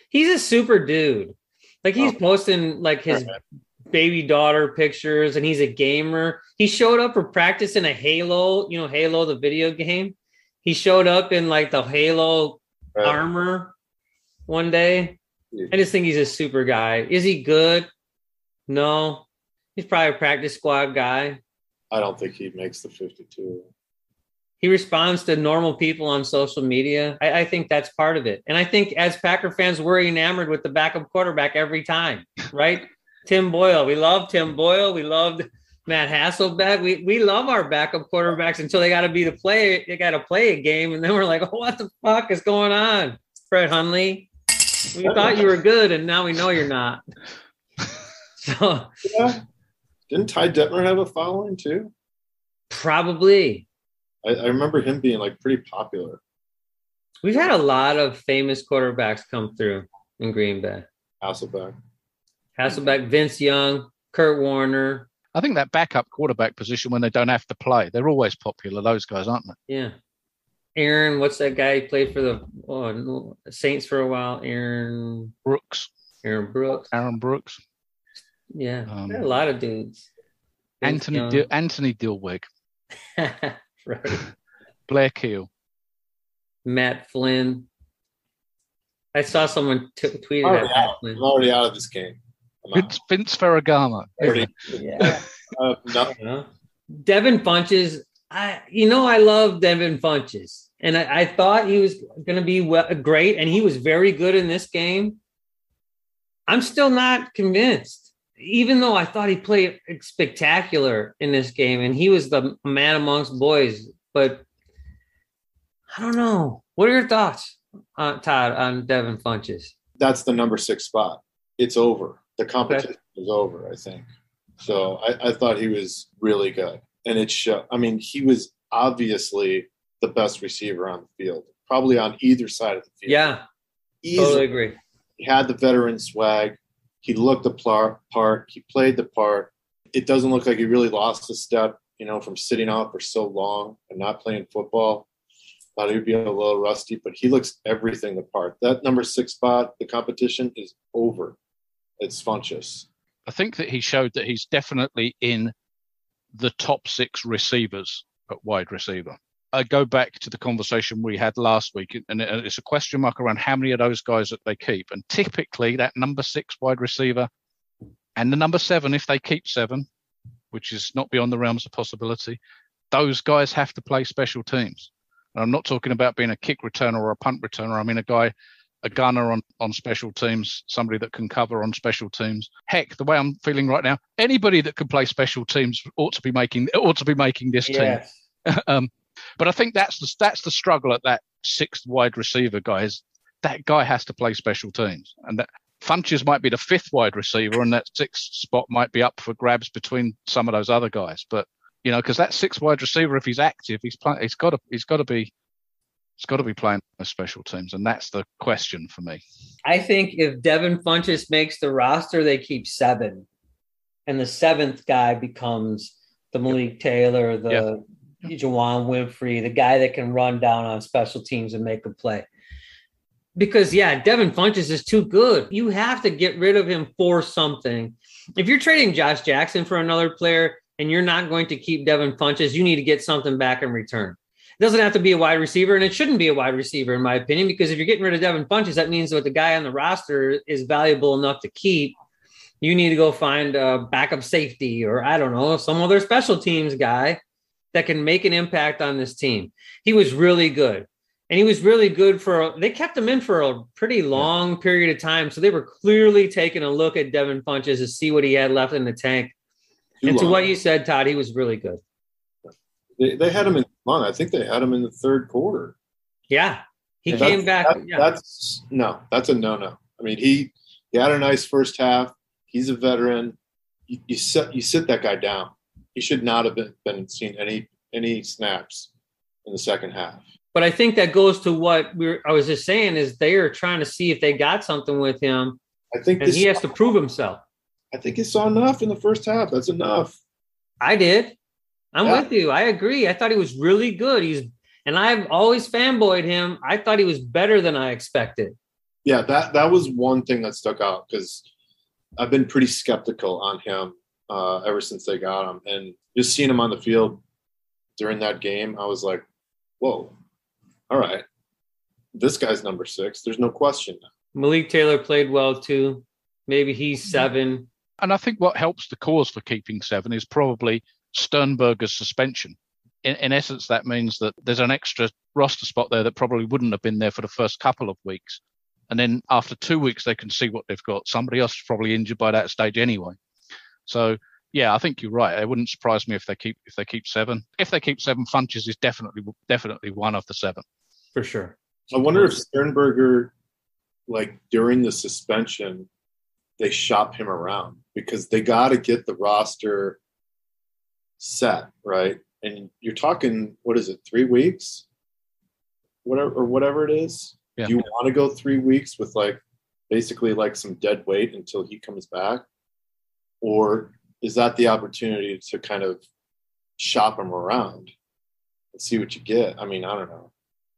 He's a super dude. Like he's oh. posting like his baby daughter pictures, and he's a gamer. He showed up for practice in a Halo, you know, Halo the video game. He showed up in like the Halo right. armor one day. I just think he's a super guy. Is he good? No. He's probably a practice squad guy. I don't think he makes the 52. He responds to normal people on social media. I, I, think that's part of it. And I think as Packer fans, we're enamored with the backup quarterback every time, right? [laughs] Tim Boyle. We love Tim Boyle. We loved Matt Hasselbeck. We we love our backup quarterbacks until they got to be the play. They got to play a game, and then we're like, oh, what the fuck is going on? Brett Hundley, we thought you were good, and now we know you're not. [laughs] So, yeah. didn't Ty Detmer have a following too? Probably. I, I remember him being like pretty popular. We've had a lot of famous quarterbacks come through in Green Bay. Hasselbeck. Hasselbeck, Vince Young, Kurt Warner. I think that backup quarterback position when they don't have to play, they're always popular, those guys, aren't they? Yeah. Aaron, what's that guy who played for the oh, Saints for a while? Aaron Brooks. Aaron Brooks. Aaron Brooks. Yeah, um, a lot of dudes. Anthony Dil- Anthony Dilweg. [laughs] right. [laughs] Blair Kiel. Matt Flynn. I saw someone t- tweeted already at Matt Flynn. I'm already out of this game. Vince, Vince Ferragamo. yeah. [laughs] uh, no. Devin Funchess I, you know, I love Devin Funchess, and I, I thought he was going to be well, great, and he was very good in this game. I'm still not convinced. even though I thought he played spectacular in this game and he was the man amongst boys, but I don't know. What are your thoughts, uh, Todd, on Devin Funchess? That's the number six spot. It's over. The competition okay. is over, I think. So I, I thought he was really good. And it showed. I mean, he was obviously the best receiver on the field, probably on either side of the field. Yeah. Easily. Totally agree. He had the veteran swag. He looked the part. He played the part. It doesn't look like he really lost a step, you know, from sitting out for so long and not playing football. Thought he would be a little rusty, but he looks everything the part. That number six spot, the competition is over. It's Funchess. I think that he showed that he's definitely in the top six receivers at wide receiver. I go back to the conversation we had last week, and it's a question mark around how many of those guys that they keep. And typically, that number six wide receiver and the number seven, if they keep seven, which is not beyond the realms of possibility, those guys have to play special teams. And I'm not talking about being a kick returner or a punt returner. I mean a guy, a gunner on, on special teams, somebody that can cover on special teams. Heck, the way I'm feeling right now, anybody that can play special teams ought to be making ought to be making this yes. team. [laughs] um, but I think that's the that's the struggle at that sixth wide receiver, guys. That guy has to play special teams, and that Funchess might be the fifth wide receiver, and that sixth spot might be up for grabs between some of those other guys. But you know, because that sixth wide receiver, if he's active, he's playing. He's got to. He's got to be. He's got to be playing with special teams, and that's the question for me. I think if Devin Funchess makes the roster, they keep seven, and the seventh guy becomes the Malik Taylor, the yep. Juwann Winfree, the guy that can run down on special teams and make a play. Because yeah, Devin Funchess is too good. You have to get rid of him for something. If you're trading Josh Jackson for another player, and you're not going to keep Devin Funchess, you need to get something back in return. It doesn't have to be a wide receiver, and it shouldn't be a wide receiver, in my opinion, because if you're getting rid of Devin Funchess, that means that the guy on the roster is valuable enough to keep. You need to go find a backup safety or I don't know, some other special teams guy that can make an impact on this team. He was really good. And he was really good for they kept him in for a pretty long period of time. So they were clearly taking a look at Devin Funchess to see what he had left in the tank and long. to what you said, Todd, he was really good. They, they had him in long. I think they had him in the third quarter. Yeah, he and came back. That, yeah. That's no, that's a no no. I mean, he he had a nice first half. He's a veteran. You, you sit you sit that guy down. He should not have been, been seen any any snaps in the second half. But I think that goes to what we I was just saying is they are trying to see if they got something with him. I think and he has to prove himself. I think he saw enough in the first half. That's enough. I did. I'm yeah. with you. I agree. I thought he was really good. He's and I've always fanboyed him. I thought he was better than I expected. Yeah, that that was one thing that stuck out because I've been pretty skeptical on him uh, ever since they got him, and just seeing him on the field during that game, I was like, "Whoa, all right, this guy's number six. There's no question." Malik Taylor played well too. Maybe he's seven. And I think what helps the cause for keeping seven is probably Sternberger's suspension. In, in essence, that means that there's an extra roster spot there that probably wouldn't have been there for the first couple of weeks. And then after two weeks, they can see what they've got. Somebody else is probably injured by that stage anyway. So yeah, I think you're right. It wouldn't surprise me if they keep if they keep seven. If they keep seven, Funchess is definitely definitely one of the seven. For sure. I wonder if Sternberger, like during the suspension, they shop him around because they got to get the roster set right. And you're talking, what is it, three weeks, whatever or whatever it is. Yeah. Do you want to go three weeks with like basically like some dead weight until he comes back, or is that the opportunity to kind of shop him around and see what you get? I mean, I don't know.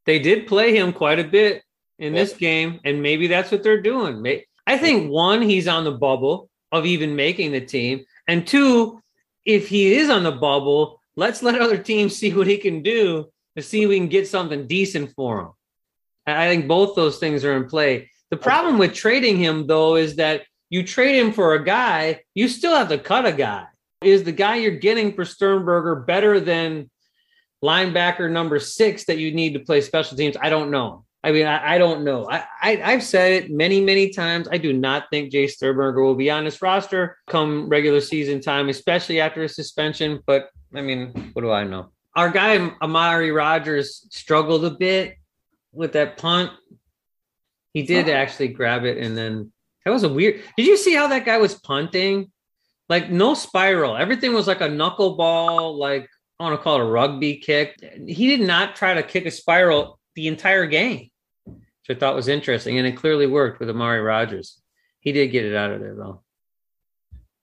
They did play him quite a bit in yeah. this game, and maybe that's what they're doing. I think one, he's on the bubble of even making the team. And two, if he is on the bubble, let's let other teams see what he can do to see if we can get something decent for him. I think both those things are in play. The problem with trading him, though, is that you trade him for a guy, you still have to cut a guy. Is the guy you're getting for Sternberger better than linebacker number six that you need to play special teams? I don't know. I mean, I, I don't know. I, I I've said it many many times. I do not think Jace Sternberger will be on this roster come regular season time, especially after a suspension. But I mean, what do I know? Our guy Amari Rodgers struggled a bit with that punt. He did actually grab it, and then that was a weird. Did you see how that guy was punting? Like no spiral. Everything was like a knuckleball, like I want to call it a rugby kick. He did not try to kick a spiral the entire game, which I thought was interesting, and it clearly worked with Amari Rodgers. He did get it out of there though.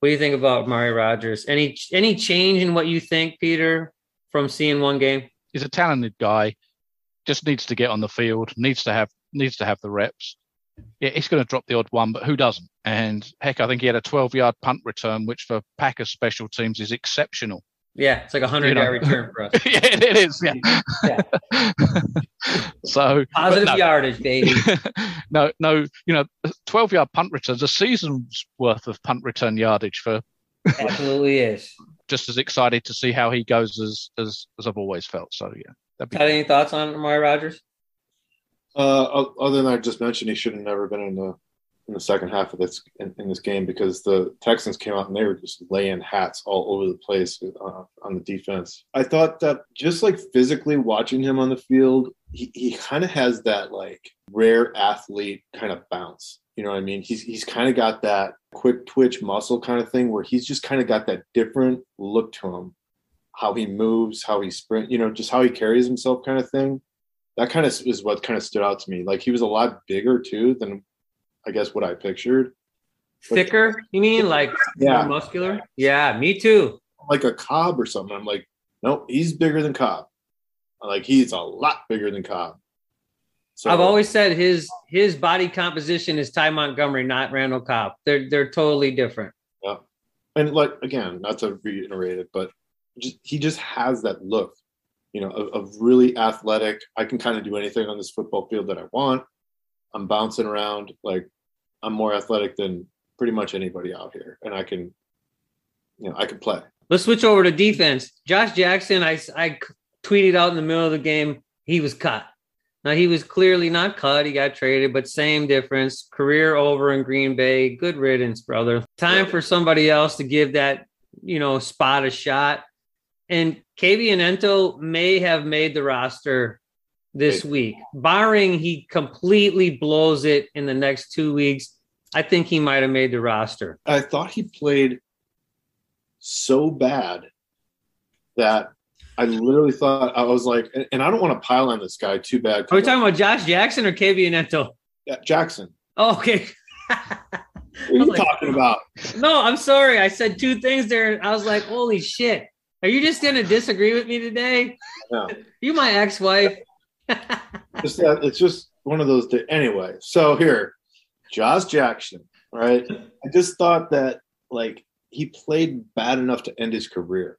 What do you think about Amari Rodgers? Any any change in what you think, Peter, from seeing one game? He's a talented guy. Just needs to get on the field. Needs to have needs to have the reps. Yeah, he's going to drop the odd one, but who doesn't? And heck, I think he had a 12 yard punt return, which for Packers special teams is exceptional. Yeah, it's like a hundred You know. yard return for us. [laughs] yeah, it is. Yeah. Yeah. [laughs] so Positive no. yardage, baby. [laughs] no, no, you know, 12 yard punt returns, a season's worth of punt return yardage for Absolutely is. just as excited to see how he goes as as, as I've always felt. So yeah, that'd be Got any thoughts on Amari Rodgers? Uh, other than I just mentioned, he should have never been in the in the second half of this in, in this game because the Texans came out and they were just laying hats all over the place uh, on the defense. I thought that just like physically watching him on the field, he, he kind of has that like rare athlete kind of bounce. You know what I mean? He's he's kind of got that quick twitch muscle kind of thing where he's just kind of got that different look to him, how he moves, how he sprint, you know, just how he carries himself kind of thing that kind of is what kind of stood out to me. Like he was a lot bigger too than I guess what I pictured. But- Thicker? You mean like Yeah. more muscular? Yeah, me too. Like a Cobb or something. I'm like, no, he's bigger than Cobb. Like he's a lot bigger than Cobb. So I've always said his his body composition is Ty Montgomery, not Randall Cobb. They're they're totally different. Yeah, and like again, not to reiterate it, but just, he just has that look, you know, a, of really athletic. I can kind of do anything on this football field that I want. I'm bouncing around like I'm more athletic than pretty much anybody out here, and I can, you know, I can play. Let's switch over to defense. Josh Jackson, I I tweeted out in the middle of the game he was cut. Now he was clearly not cut. He got traded, but same difference. Career over in Green Bay. Good riddance, brother. Time for somebody else to give that you know spot a shot. And KV Ento may have made the roster this week, barring he completely blows it in the next two weeks. I think he might have made the roster. I thought he played so bad that I literally thought I was like, and, and I don't want to pile on this guy too bad. Are we talking about Josh Jackson or KV Ento? Yeah, Jackson? Oh, okay. [laughs] What are you like- talking about? no, I'm sorry. I said two things there. I was like, holy shit. Are you just going to disagree with me today? No. [laughs] You my ex-wife. [laughs] Just that it's just one of those. Days. Anyway, so here, Josh Jackson. Right? I just thought that like he played bad enough to end his career.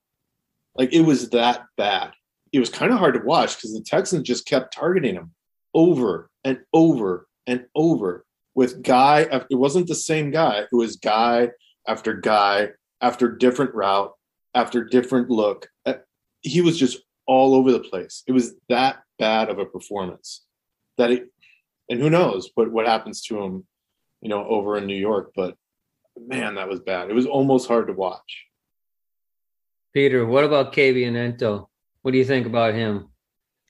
Like it was that bad. It was kind of hard to watch because the Texans just kept targeting him over and over and over with guy. It wasn't the same guy. It was guy after guy after different route after different look. Uh, He was just all over the place. It was that bad of a performance that it, and who knows what what happens to him, you know, over in New York. But man, that was bad. It was almost hard to watch. Peter, what about KV and Ento? What do you think about him?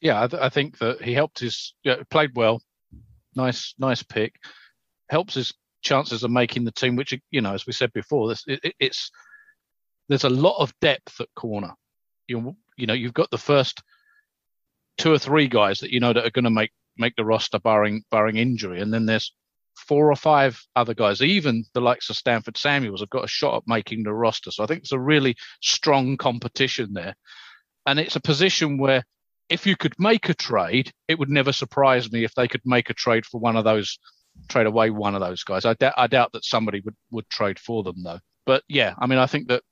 yeah, I, th- I think that he helped his yeah, played well. Nice, nice pick. Helps his chances of making the team. Which you know, as we said before, this it, it- it's there's a lot of depth at corner. You you know, you've got the first two or three guys that you know that are going to make make the roster barring barring injury, and then there's four or five other guys. Even the likes of Stanford Samuels have got a shot at making the roster. So I think it's a really strong competition there, and it's a position where if you could make a trade, it would never surprise me if they could make a trade for one of those, trade away one of those guys. I, doubt I doubt that somebody would, would trade for them though. But yeah, I mean, I think that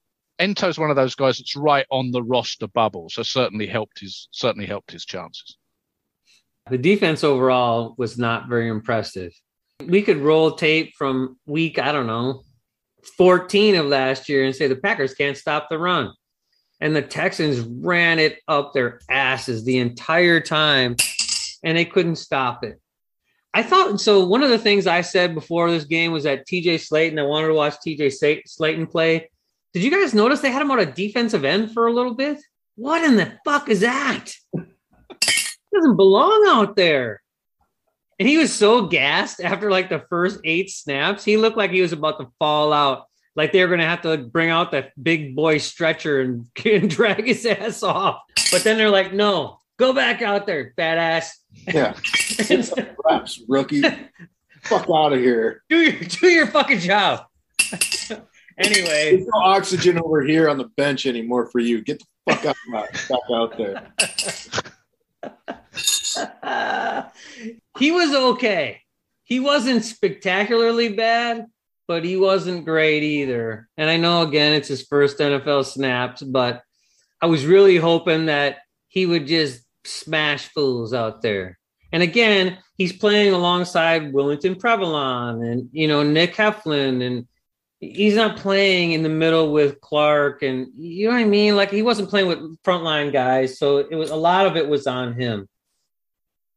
Ento's one of those guys that's right on the roster bubble, so certainly helped his certainly helped his chances. The defense overall was not very impressive. We could roll tape from week, I don't know, 14 of last year and say the Packers can't stop the run. And the Texans ran it up their asses the entire time and they couldn't stop it. I thought so. One of the things I said before this game was that TJ Slaton, I wanted to watch TJ Slaton play. Did you guys notice they had him on a defensive end for a little bit? What in the fuck is that? doesn't belong out there. And he was so gassed after like the first eight snaps. He looked like he was about to fall out. Like they were going to have to bring out that big boy stretcher and, [laughs] and drag his ass off. But then they're like, no, go back out there, fat ass. Yeah. [laughs] Raps, rookie. [laughs] Fuck out of here. Do your do your fucking job. Anyway. There's no oxygen over here on the bench anymore for you. Get the fuck out, back out there. he was okay. He wasn't spectacularly bad, but he wasn't great either. And I know again it's his first NFL snaps, but I was really hoping that he would just smash fools out there. And again, he's playing alongside Willington Previlon and you know Nick Heflin, and he's not playing in the middle with Clark, and you know what I mean. Like he wasn't playing with frontline guys, so it was a lot of it was on him.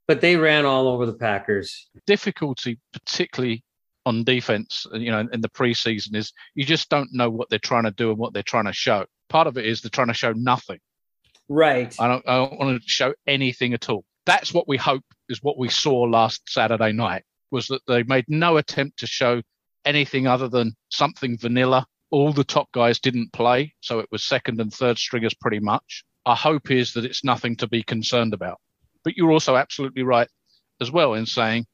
But they ran all over the Packers. Difficulty, particularly on defense, you know, in the preseason, is you just don't know what they're trying to do and what they're trying to show. Part of it is they're trying to show nothing. Right. I don't, I don't want to show anything at all. That's what we hope is what we saw last Saturday night was that they made no attempt to show anything other than something vanilla. All the top guys didn't play, so it was second and third stringers pretty much. Our hope is that it's nothing to be concerned about. But you're also absolutely right as well in saying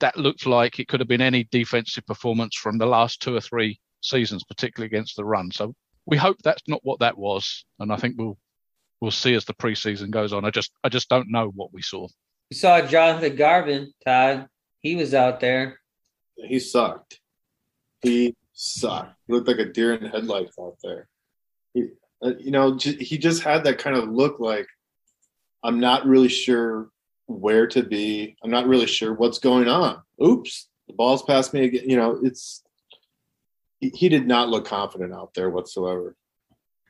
that looked like it could have been any defensive performance from the last two or three seasons, particularly against the run. So we hope that's not what that was, and I think we'll we'll see as the preseason goes on. I just I just don't know what we saw. We saw Jonathan Garvin, Todd. He was out there. He sucked. He sucked. He looked like a deer in headlights out there. He, uh, you know, he just had that kind of look like I'm not really sure where to be. I'm not really sure what's going on. Oops, the ball's passed me again. You know, it's he, did not look confident out there whatsoever.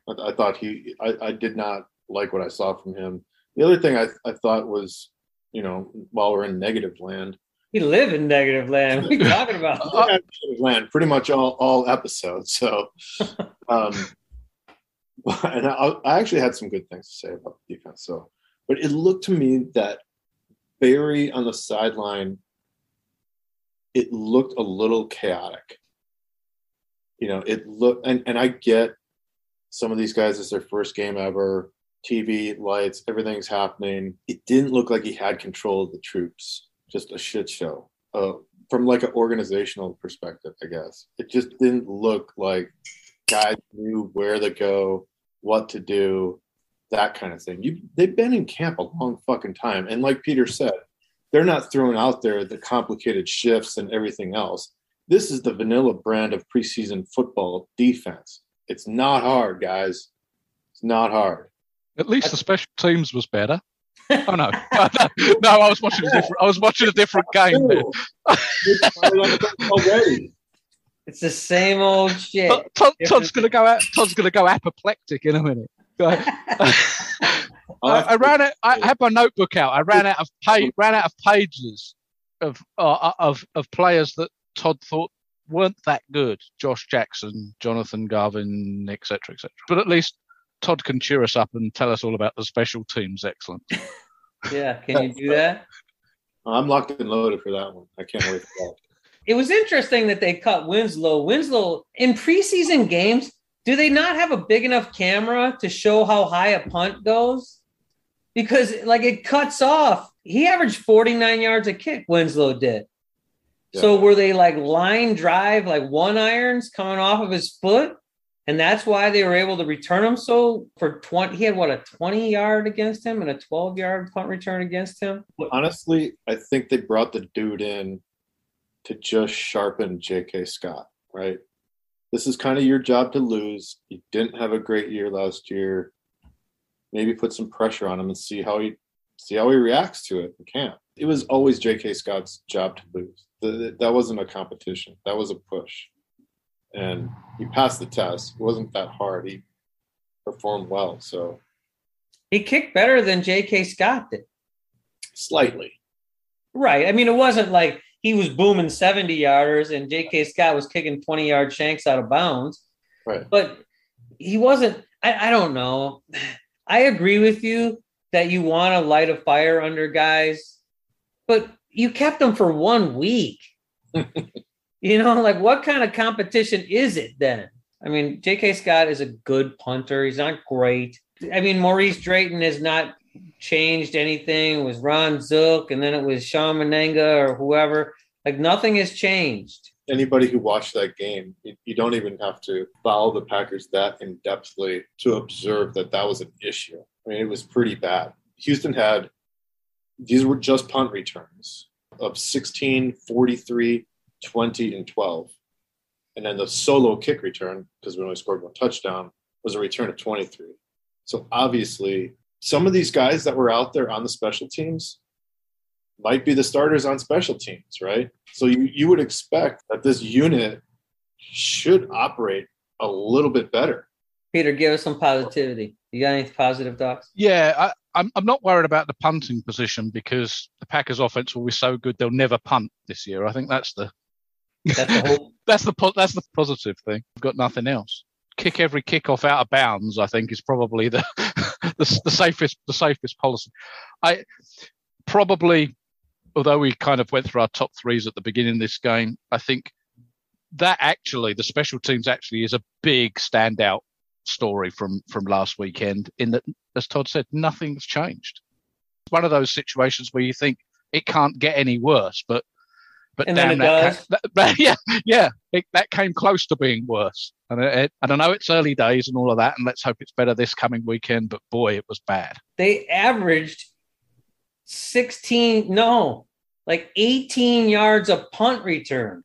I, I thought he, I, I did not like what I saw from him. The other thing I, I thought was, you know, while we're in negative land, We live in negative land. What are you talking about? [laughs] negative land pretty much all, all episodes. So, [laughs] um, and I, I actually had some good things to say about the defense. So, but it looked to me that Barry on the sideline, it looked a little chaotic. You know, it looked, and, and I get some of these guys, it's their first game ever. TV, lights, everything's happening. It didn't look like he had control of the troops. Just a shit show. Uh, from like an organizational perspective, I guess. It just didn't look like guys knew where to go, what to do, that kind of thing. You they've been in camp a long fucking time. And like Peter said, they're not throwing out there the complicated shifts and everything else. This is the vanilla brand of preseason football defense. It's not hard, guys. It's not hard. At least the special teams was better. Oh no, [laughs] no, I was watching a different. I was watching a different game. [laughs] there. already. It's the same old shit. Todd, Todd, Todd's gonna go. out- Todd's gonna go apoplectic in a minute. [laughs] I, I ran out. I had my notebook out. I ran out of page. Ran out of pages of uh, of of players that Todd thought weren't that good. Josh Jackson, Jonathan Garvin, etc., etc. But at least Todd can cheer us up and tell us all about the special teams. Excellent. [laughs] Yeah, can you do that? I'm locked and loaded for that one. I can't wait for that. [laughs] It was interesting that they cut Winslow. Winslow in preseason games, do they not have a big enough camera to show how high a punt goes? Because like it cuts off. He averaged 49 yards a kick, Winslow did. So were they like line drive, like one irons coming off of his foot? And that's why they were able to return him. So for 20, he had what a 20 yard against him and a 12 yard punt return against him. Honestly, I think they brought the dude in to just sharpen J.K. Scott, right? This is kind of your job to lose. You didn't have a great year last year. Maybe put some pressure on him and see how he see how he reacts to it in camp. It was always J.K. Scott's job to lose. That wasn't a competition. That was a push, and he passed the test. It wasn't that hard. He performed well, so He kicked better than J.K. Scott did. slightly. Right. I mean, it wasn't like he was booming 70 yarders and J.K. Scott was kicking 20 yard shanks out of bounds. Right. But he wasn't, I, I don't know. I agree with you that you want to light a fire under guys, but you kept them for one week. [laughs] you know, like what kind of competition is it then? I mean, J.K. Scott is a good punter. He's not great. I mean, Maurice Drayton has not changed anything. It was Ron Zook, and then it was Shawn Mennenga or whoever. Like nothing has changed. Anybody who watched that game, you, don't even have to follow the Packers that in depthly to observe that that was an issue. I mean, it was pretty bad. Houston had these were just punt returns of 16, 43, 20, and 12. And then the solo kick return, because we only scored one touchdown, was a return of 23. So obviously, some of these guys that were out there on the special teams might be the starters on special teams, right? So you, you would expect that this unit should operate a little bit better. Peter, give us some positivity. You got any positive thoughts? Yeah, I, I'm I'm not worried about the punting position because the Packers' offense will be so good they'll never punt this year. I think that's the That's the whole. [laughs] that's the po- that's the positive thing. We've got nothing else. Kick every kickoff out of bounds. I think is probably the [laughs] the, the safest the safest policy. I probably, although we kind of went through our top threes at the beginning of this game, I think that actually the special teams actually is a big standout story from from last weekend. In that, as Todd said, nothing's changed. It's one of those situations where you think it can't get any worse, but but And then damn, that, ca- that- that- [laughs] yeah, yeah, it, that came close to being worse. And it, and I know it's early days and all of that, and let's hope it's better this coming weekend. But boy, it was bad. They averaged 16, no, like 18 yards of punt return.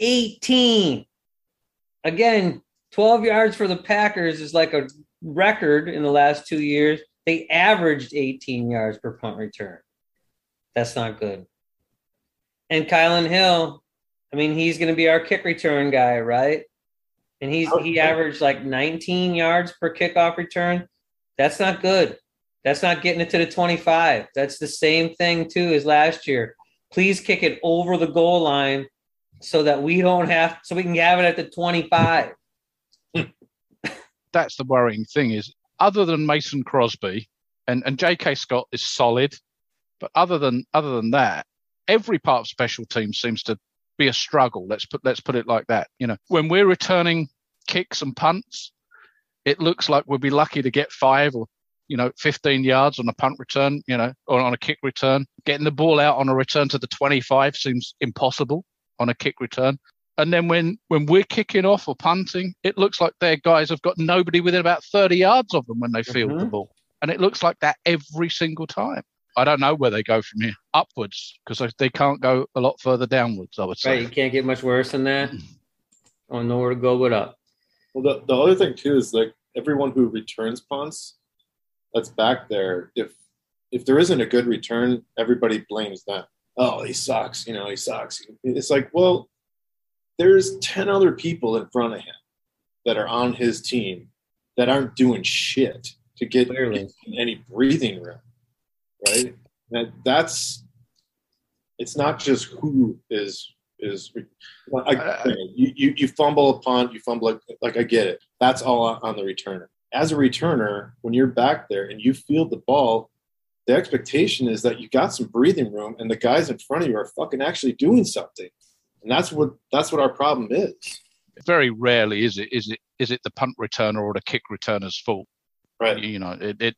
18. Again, 12 yards for the Packers is like a record in the last two years. They averaged 18 yards per punt return. That's not good. And Kylin Hill, I mean, he's going to be our kick return guy, right? And he's he averaged like 19 yards per kickoff return. That's not good. That's not getting it to the 25. That's the same thing too as last year. Please kick it over the goal line so that we don't have so we can have it at the 25. That's the worrying thing. Is other than Mason Crosby and and J.K. Scott is solid, but other than other than that, every part of special teams seems to be a struggle. Let's put let's put it like that. You know, when we're returning kicks and punts, it looks like we'll be lucky to get five or you know 15 yards on a punt return. You know, or on a kick return. Getting the ball out on a return to the 25 seems impossible on a kick return. And then when when we're kicking off or punting, it looks like their guys have got nobody within about 30 yards of them when they field the Mhm. ball. And it looks like that every single time. I don't know where they go from here. Upwards, because they, they can't go a lot further downwards, I would say. Right. You can't get much worse than that. [clears throat] Oh, nowhere to go but up. Well, the, the other thing too is like everyone who returns punts that's back there, if if there isn't a good return, everybody blames them. Oh, he sucks. You know, he sucks. It's like, well, there's ten other people in front of him that are on his team that aren't doing shit to get, Clearly. get any breathing room, right? And that's it's not just who is is you, you you fumble a punt, you fumble like, like I get it. That's all on, on the returner. As a returner, when you're back there and you field the ball, the expectation is that you got some breathing room and the guys in front of you are fucking actually doing something. And that's what that's what our problem is. Very rarely is it is it is it the punt returner or the kick returner's fault. Right. You know, it, it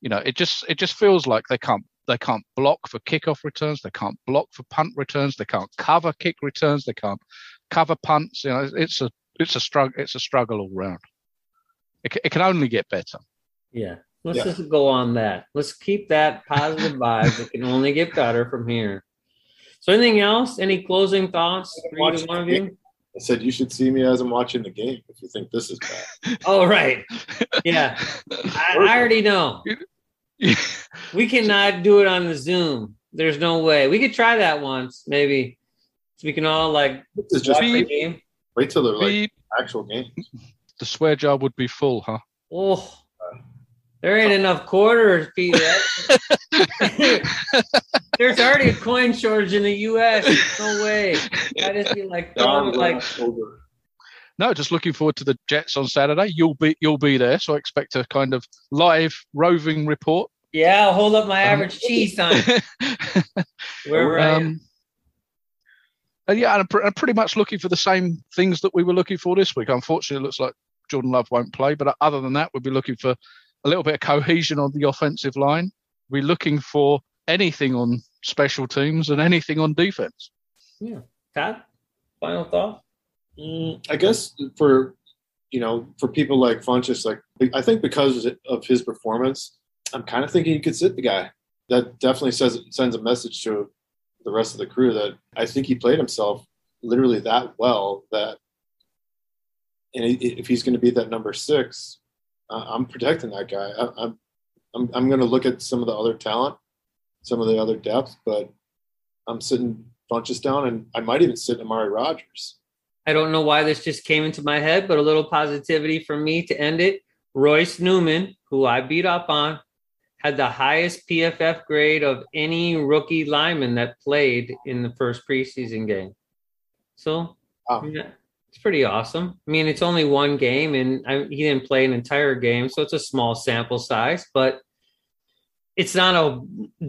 you know, it just it just feels like they can't they can't block for kickoff returns, they can't block for punt returns, they can't cover kick returns, they can't cover punts. You know, it's a it's a struggle it's a struggle all round. It, it can only get better. Yeah. Let's Yeah. just go on that. Let's keep that positive vibe. It can only get better from here. So, anything else? Any closing thoughts for either one of you? I said you should see me as I'm watching the game if you think this is bad. [laughs] Oh, right. Yeah. I, I already know. [laughs] We cannot do it on the Zoom. There's no way. We could try that once, maybe. So we can all like This is just watch the wait, game. wait till they're like Beep. actual games. the swear jar would be full, huh? Oh, there ain't enough quarters, Peter. [laughs] There's already already a coin shortage in the U.S. No way. I just be like throwing like. No, just looking forward to the Jets on Saturday. You'll be you'll be there, so I expect a kind of live roving report. yeah. I'll hold up my average cheese sign [laughs] wherever I am. Um, and yeah, and I'm, pr- I'm pretty much looking for the same things that we were looking for this week. Unfortunately, it looks like Jordan Love won't play, but other than that, we'll be looking for a little bit of cohesion on the offensive line. We're looking for anything on special teams and anything on defense. Todd, final thought. Mm, I guess for you know for people like Funchess, like I think because of his performance, I'm kind of thinking you could sit the guy. That definitely says sends a message to the rest of the crew that I think he played himself literally that well that, and if he's going to be that number six, I'm protecting that guy. I, I'm I'm I'm going to look at some of the other talent, some of the other depth, but I'm sitting Funchess down, and I might even sit Amari Rodgers. I don't know why this just came into my head, but a little positivity for me to end it. Royce Newman, who I beat up on, had the highest PFF grade of any rookie lineman that played in the first preseason game. So Wow. yeah, it's pretty awesome. I mean, it's only one game, and I, he didn't play an entire game, so it's a small sample size, but it's not a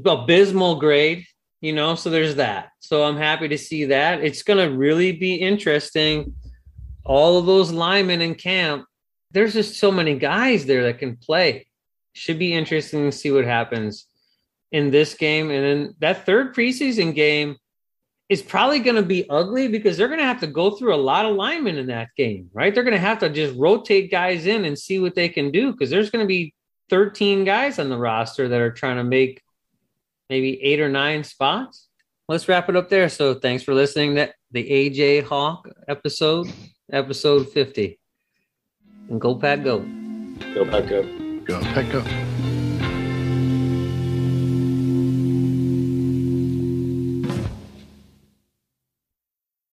abysmal grade, you know. So there's that. So I'm happy to see that. It's going to really be interesting. All of those linemen in camp, there's just so many guys there that can play. Should be interesting to see what happens in this game, and then that third preseason game is probably going to be ugly because they're going to have to go through a lot of linemen in that game, right? They're going to have to just rotate guys in and see what they can do because there's going to be 13 guys on the roster that are trying to make maybe eight or nine spots. Let's wrap it up there. So thanks for listening to the AJ Hawk episode, episode 50. And go Pack Go. Go back up. Go, pick up.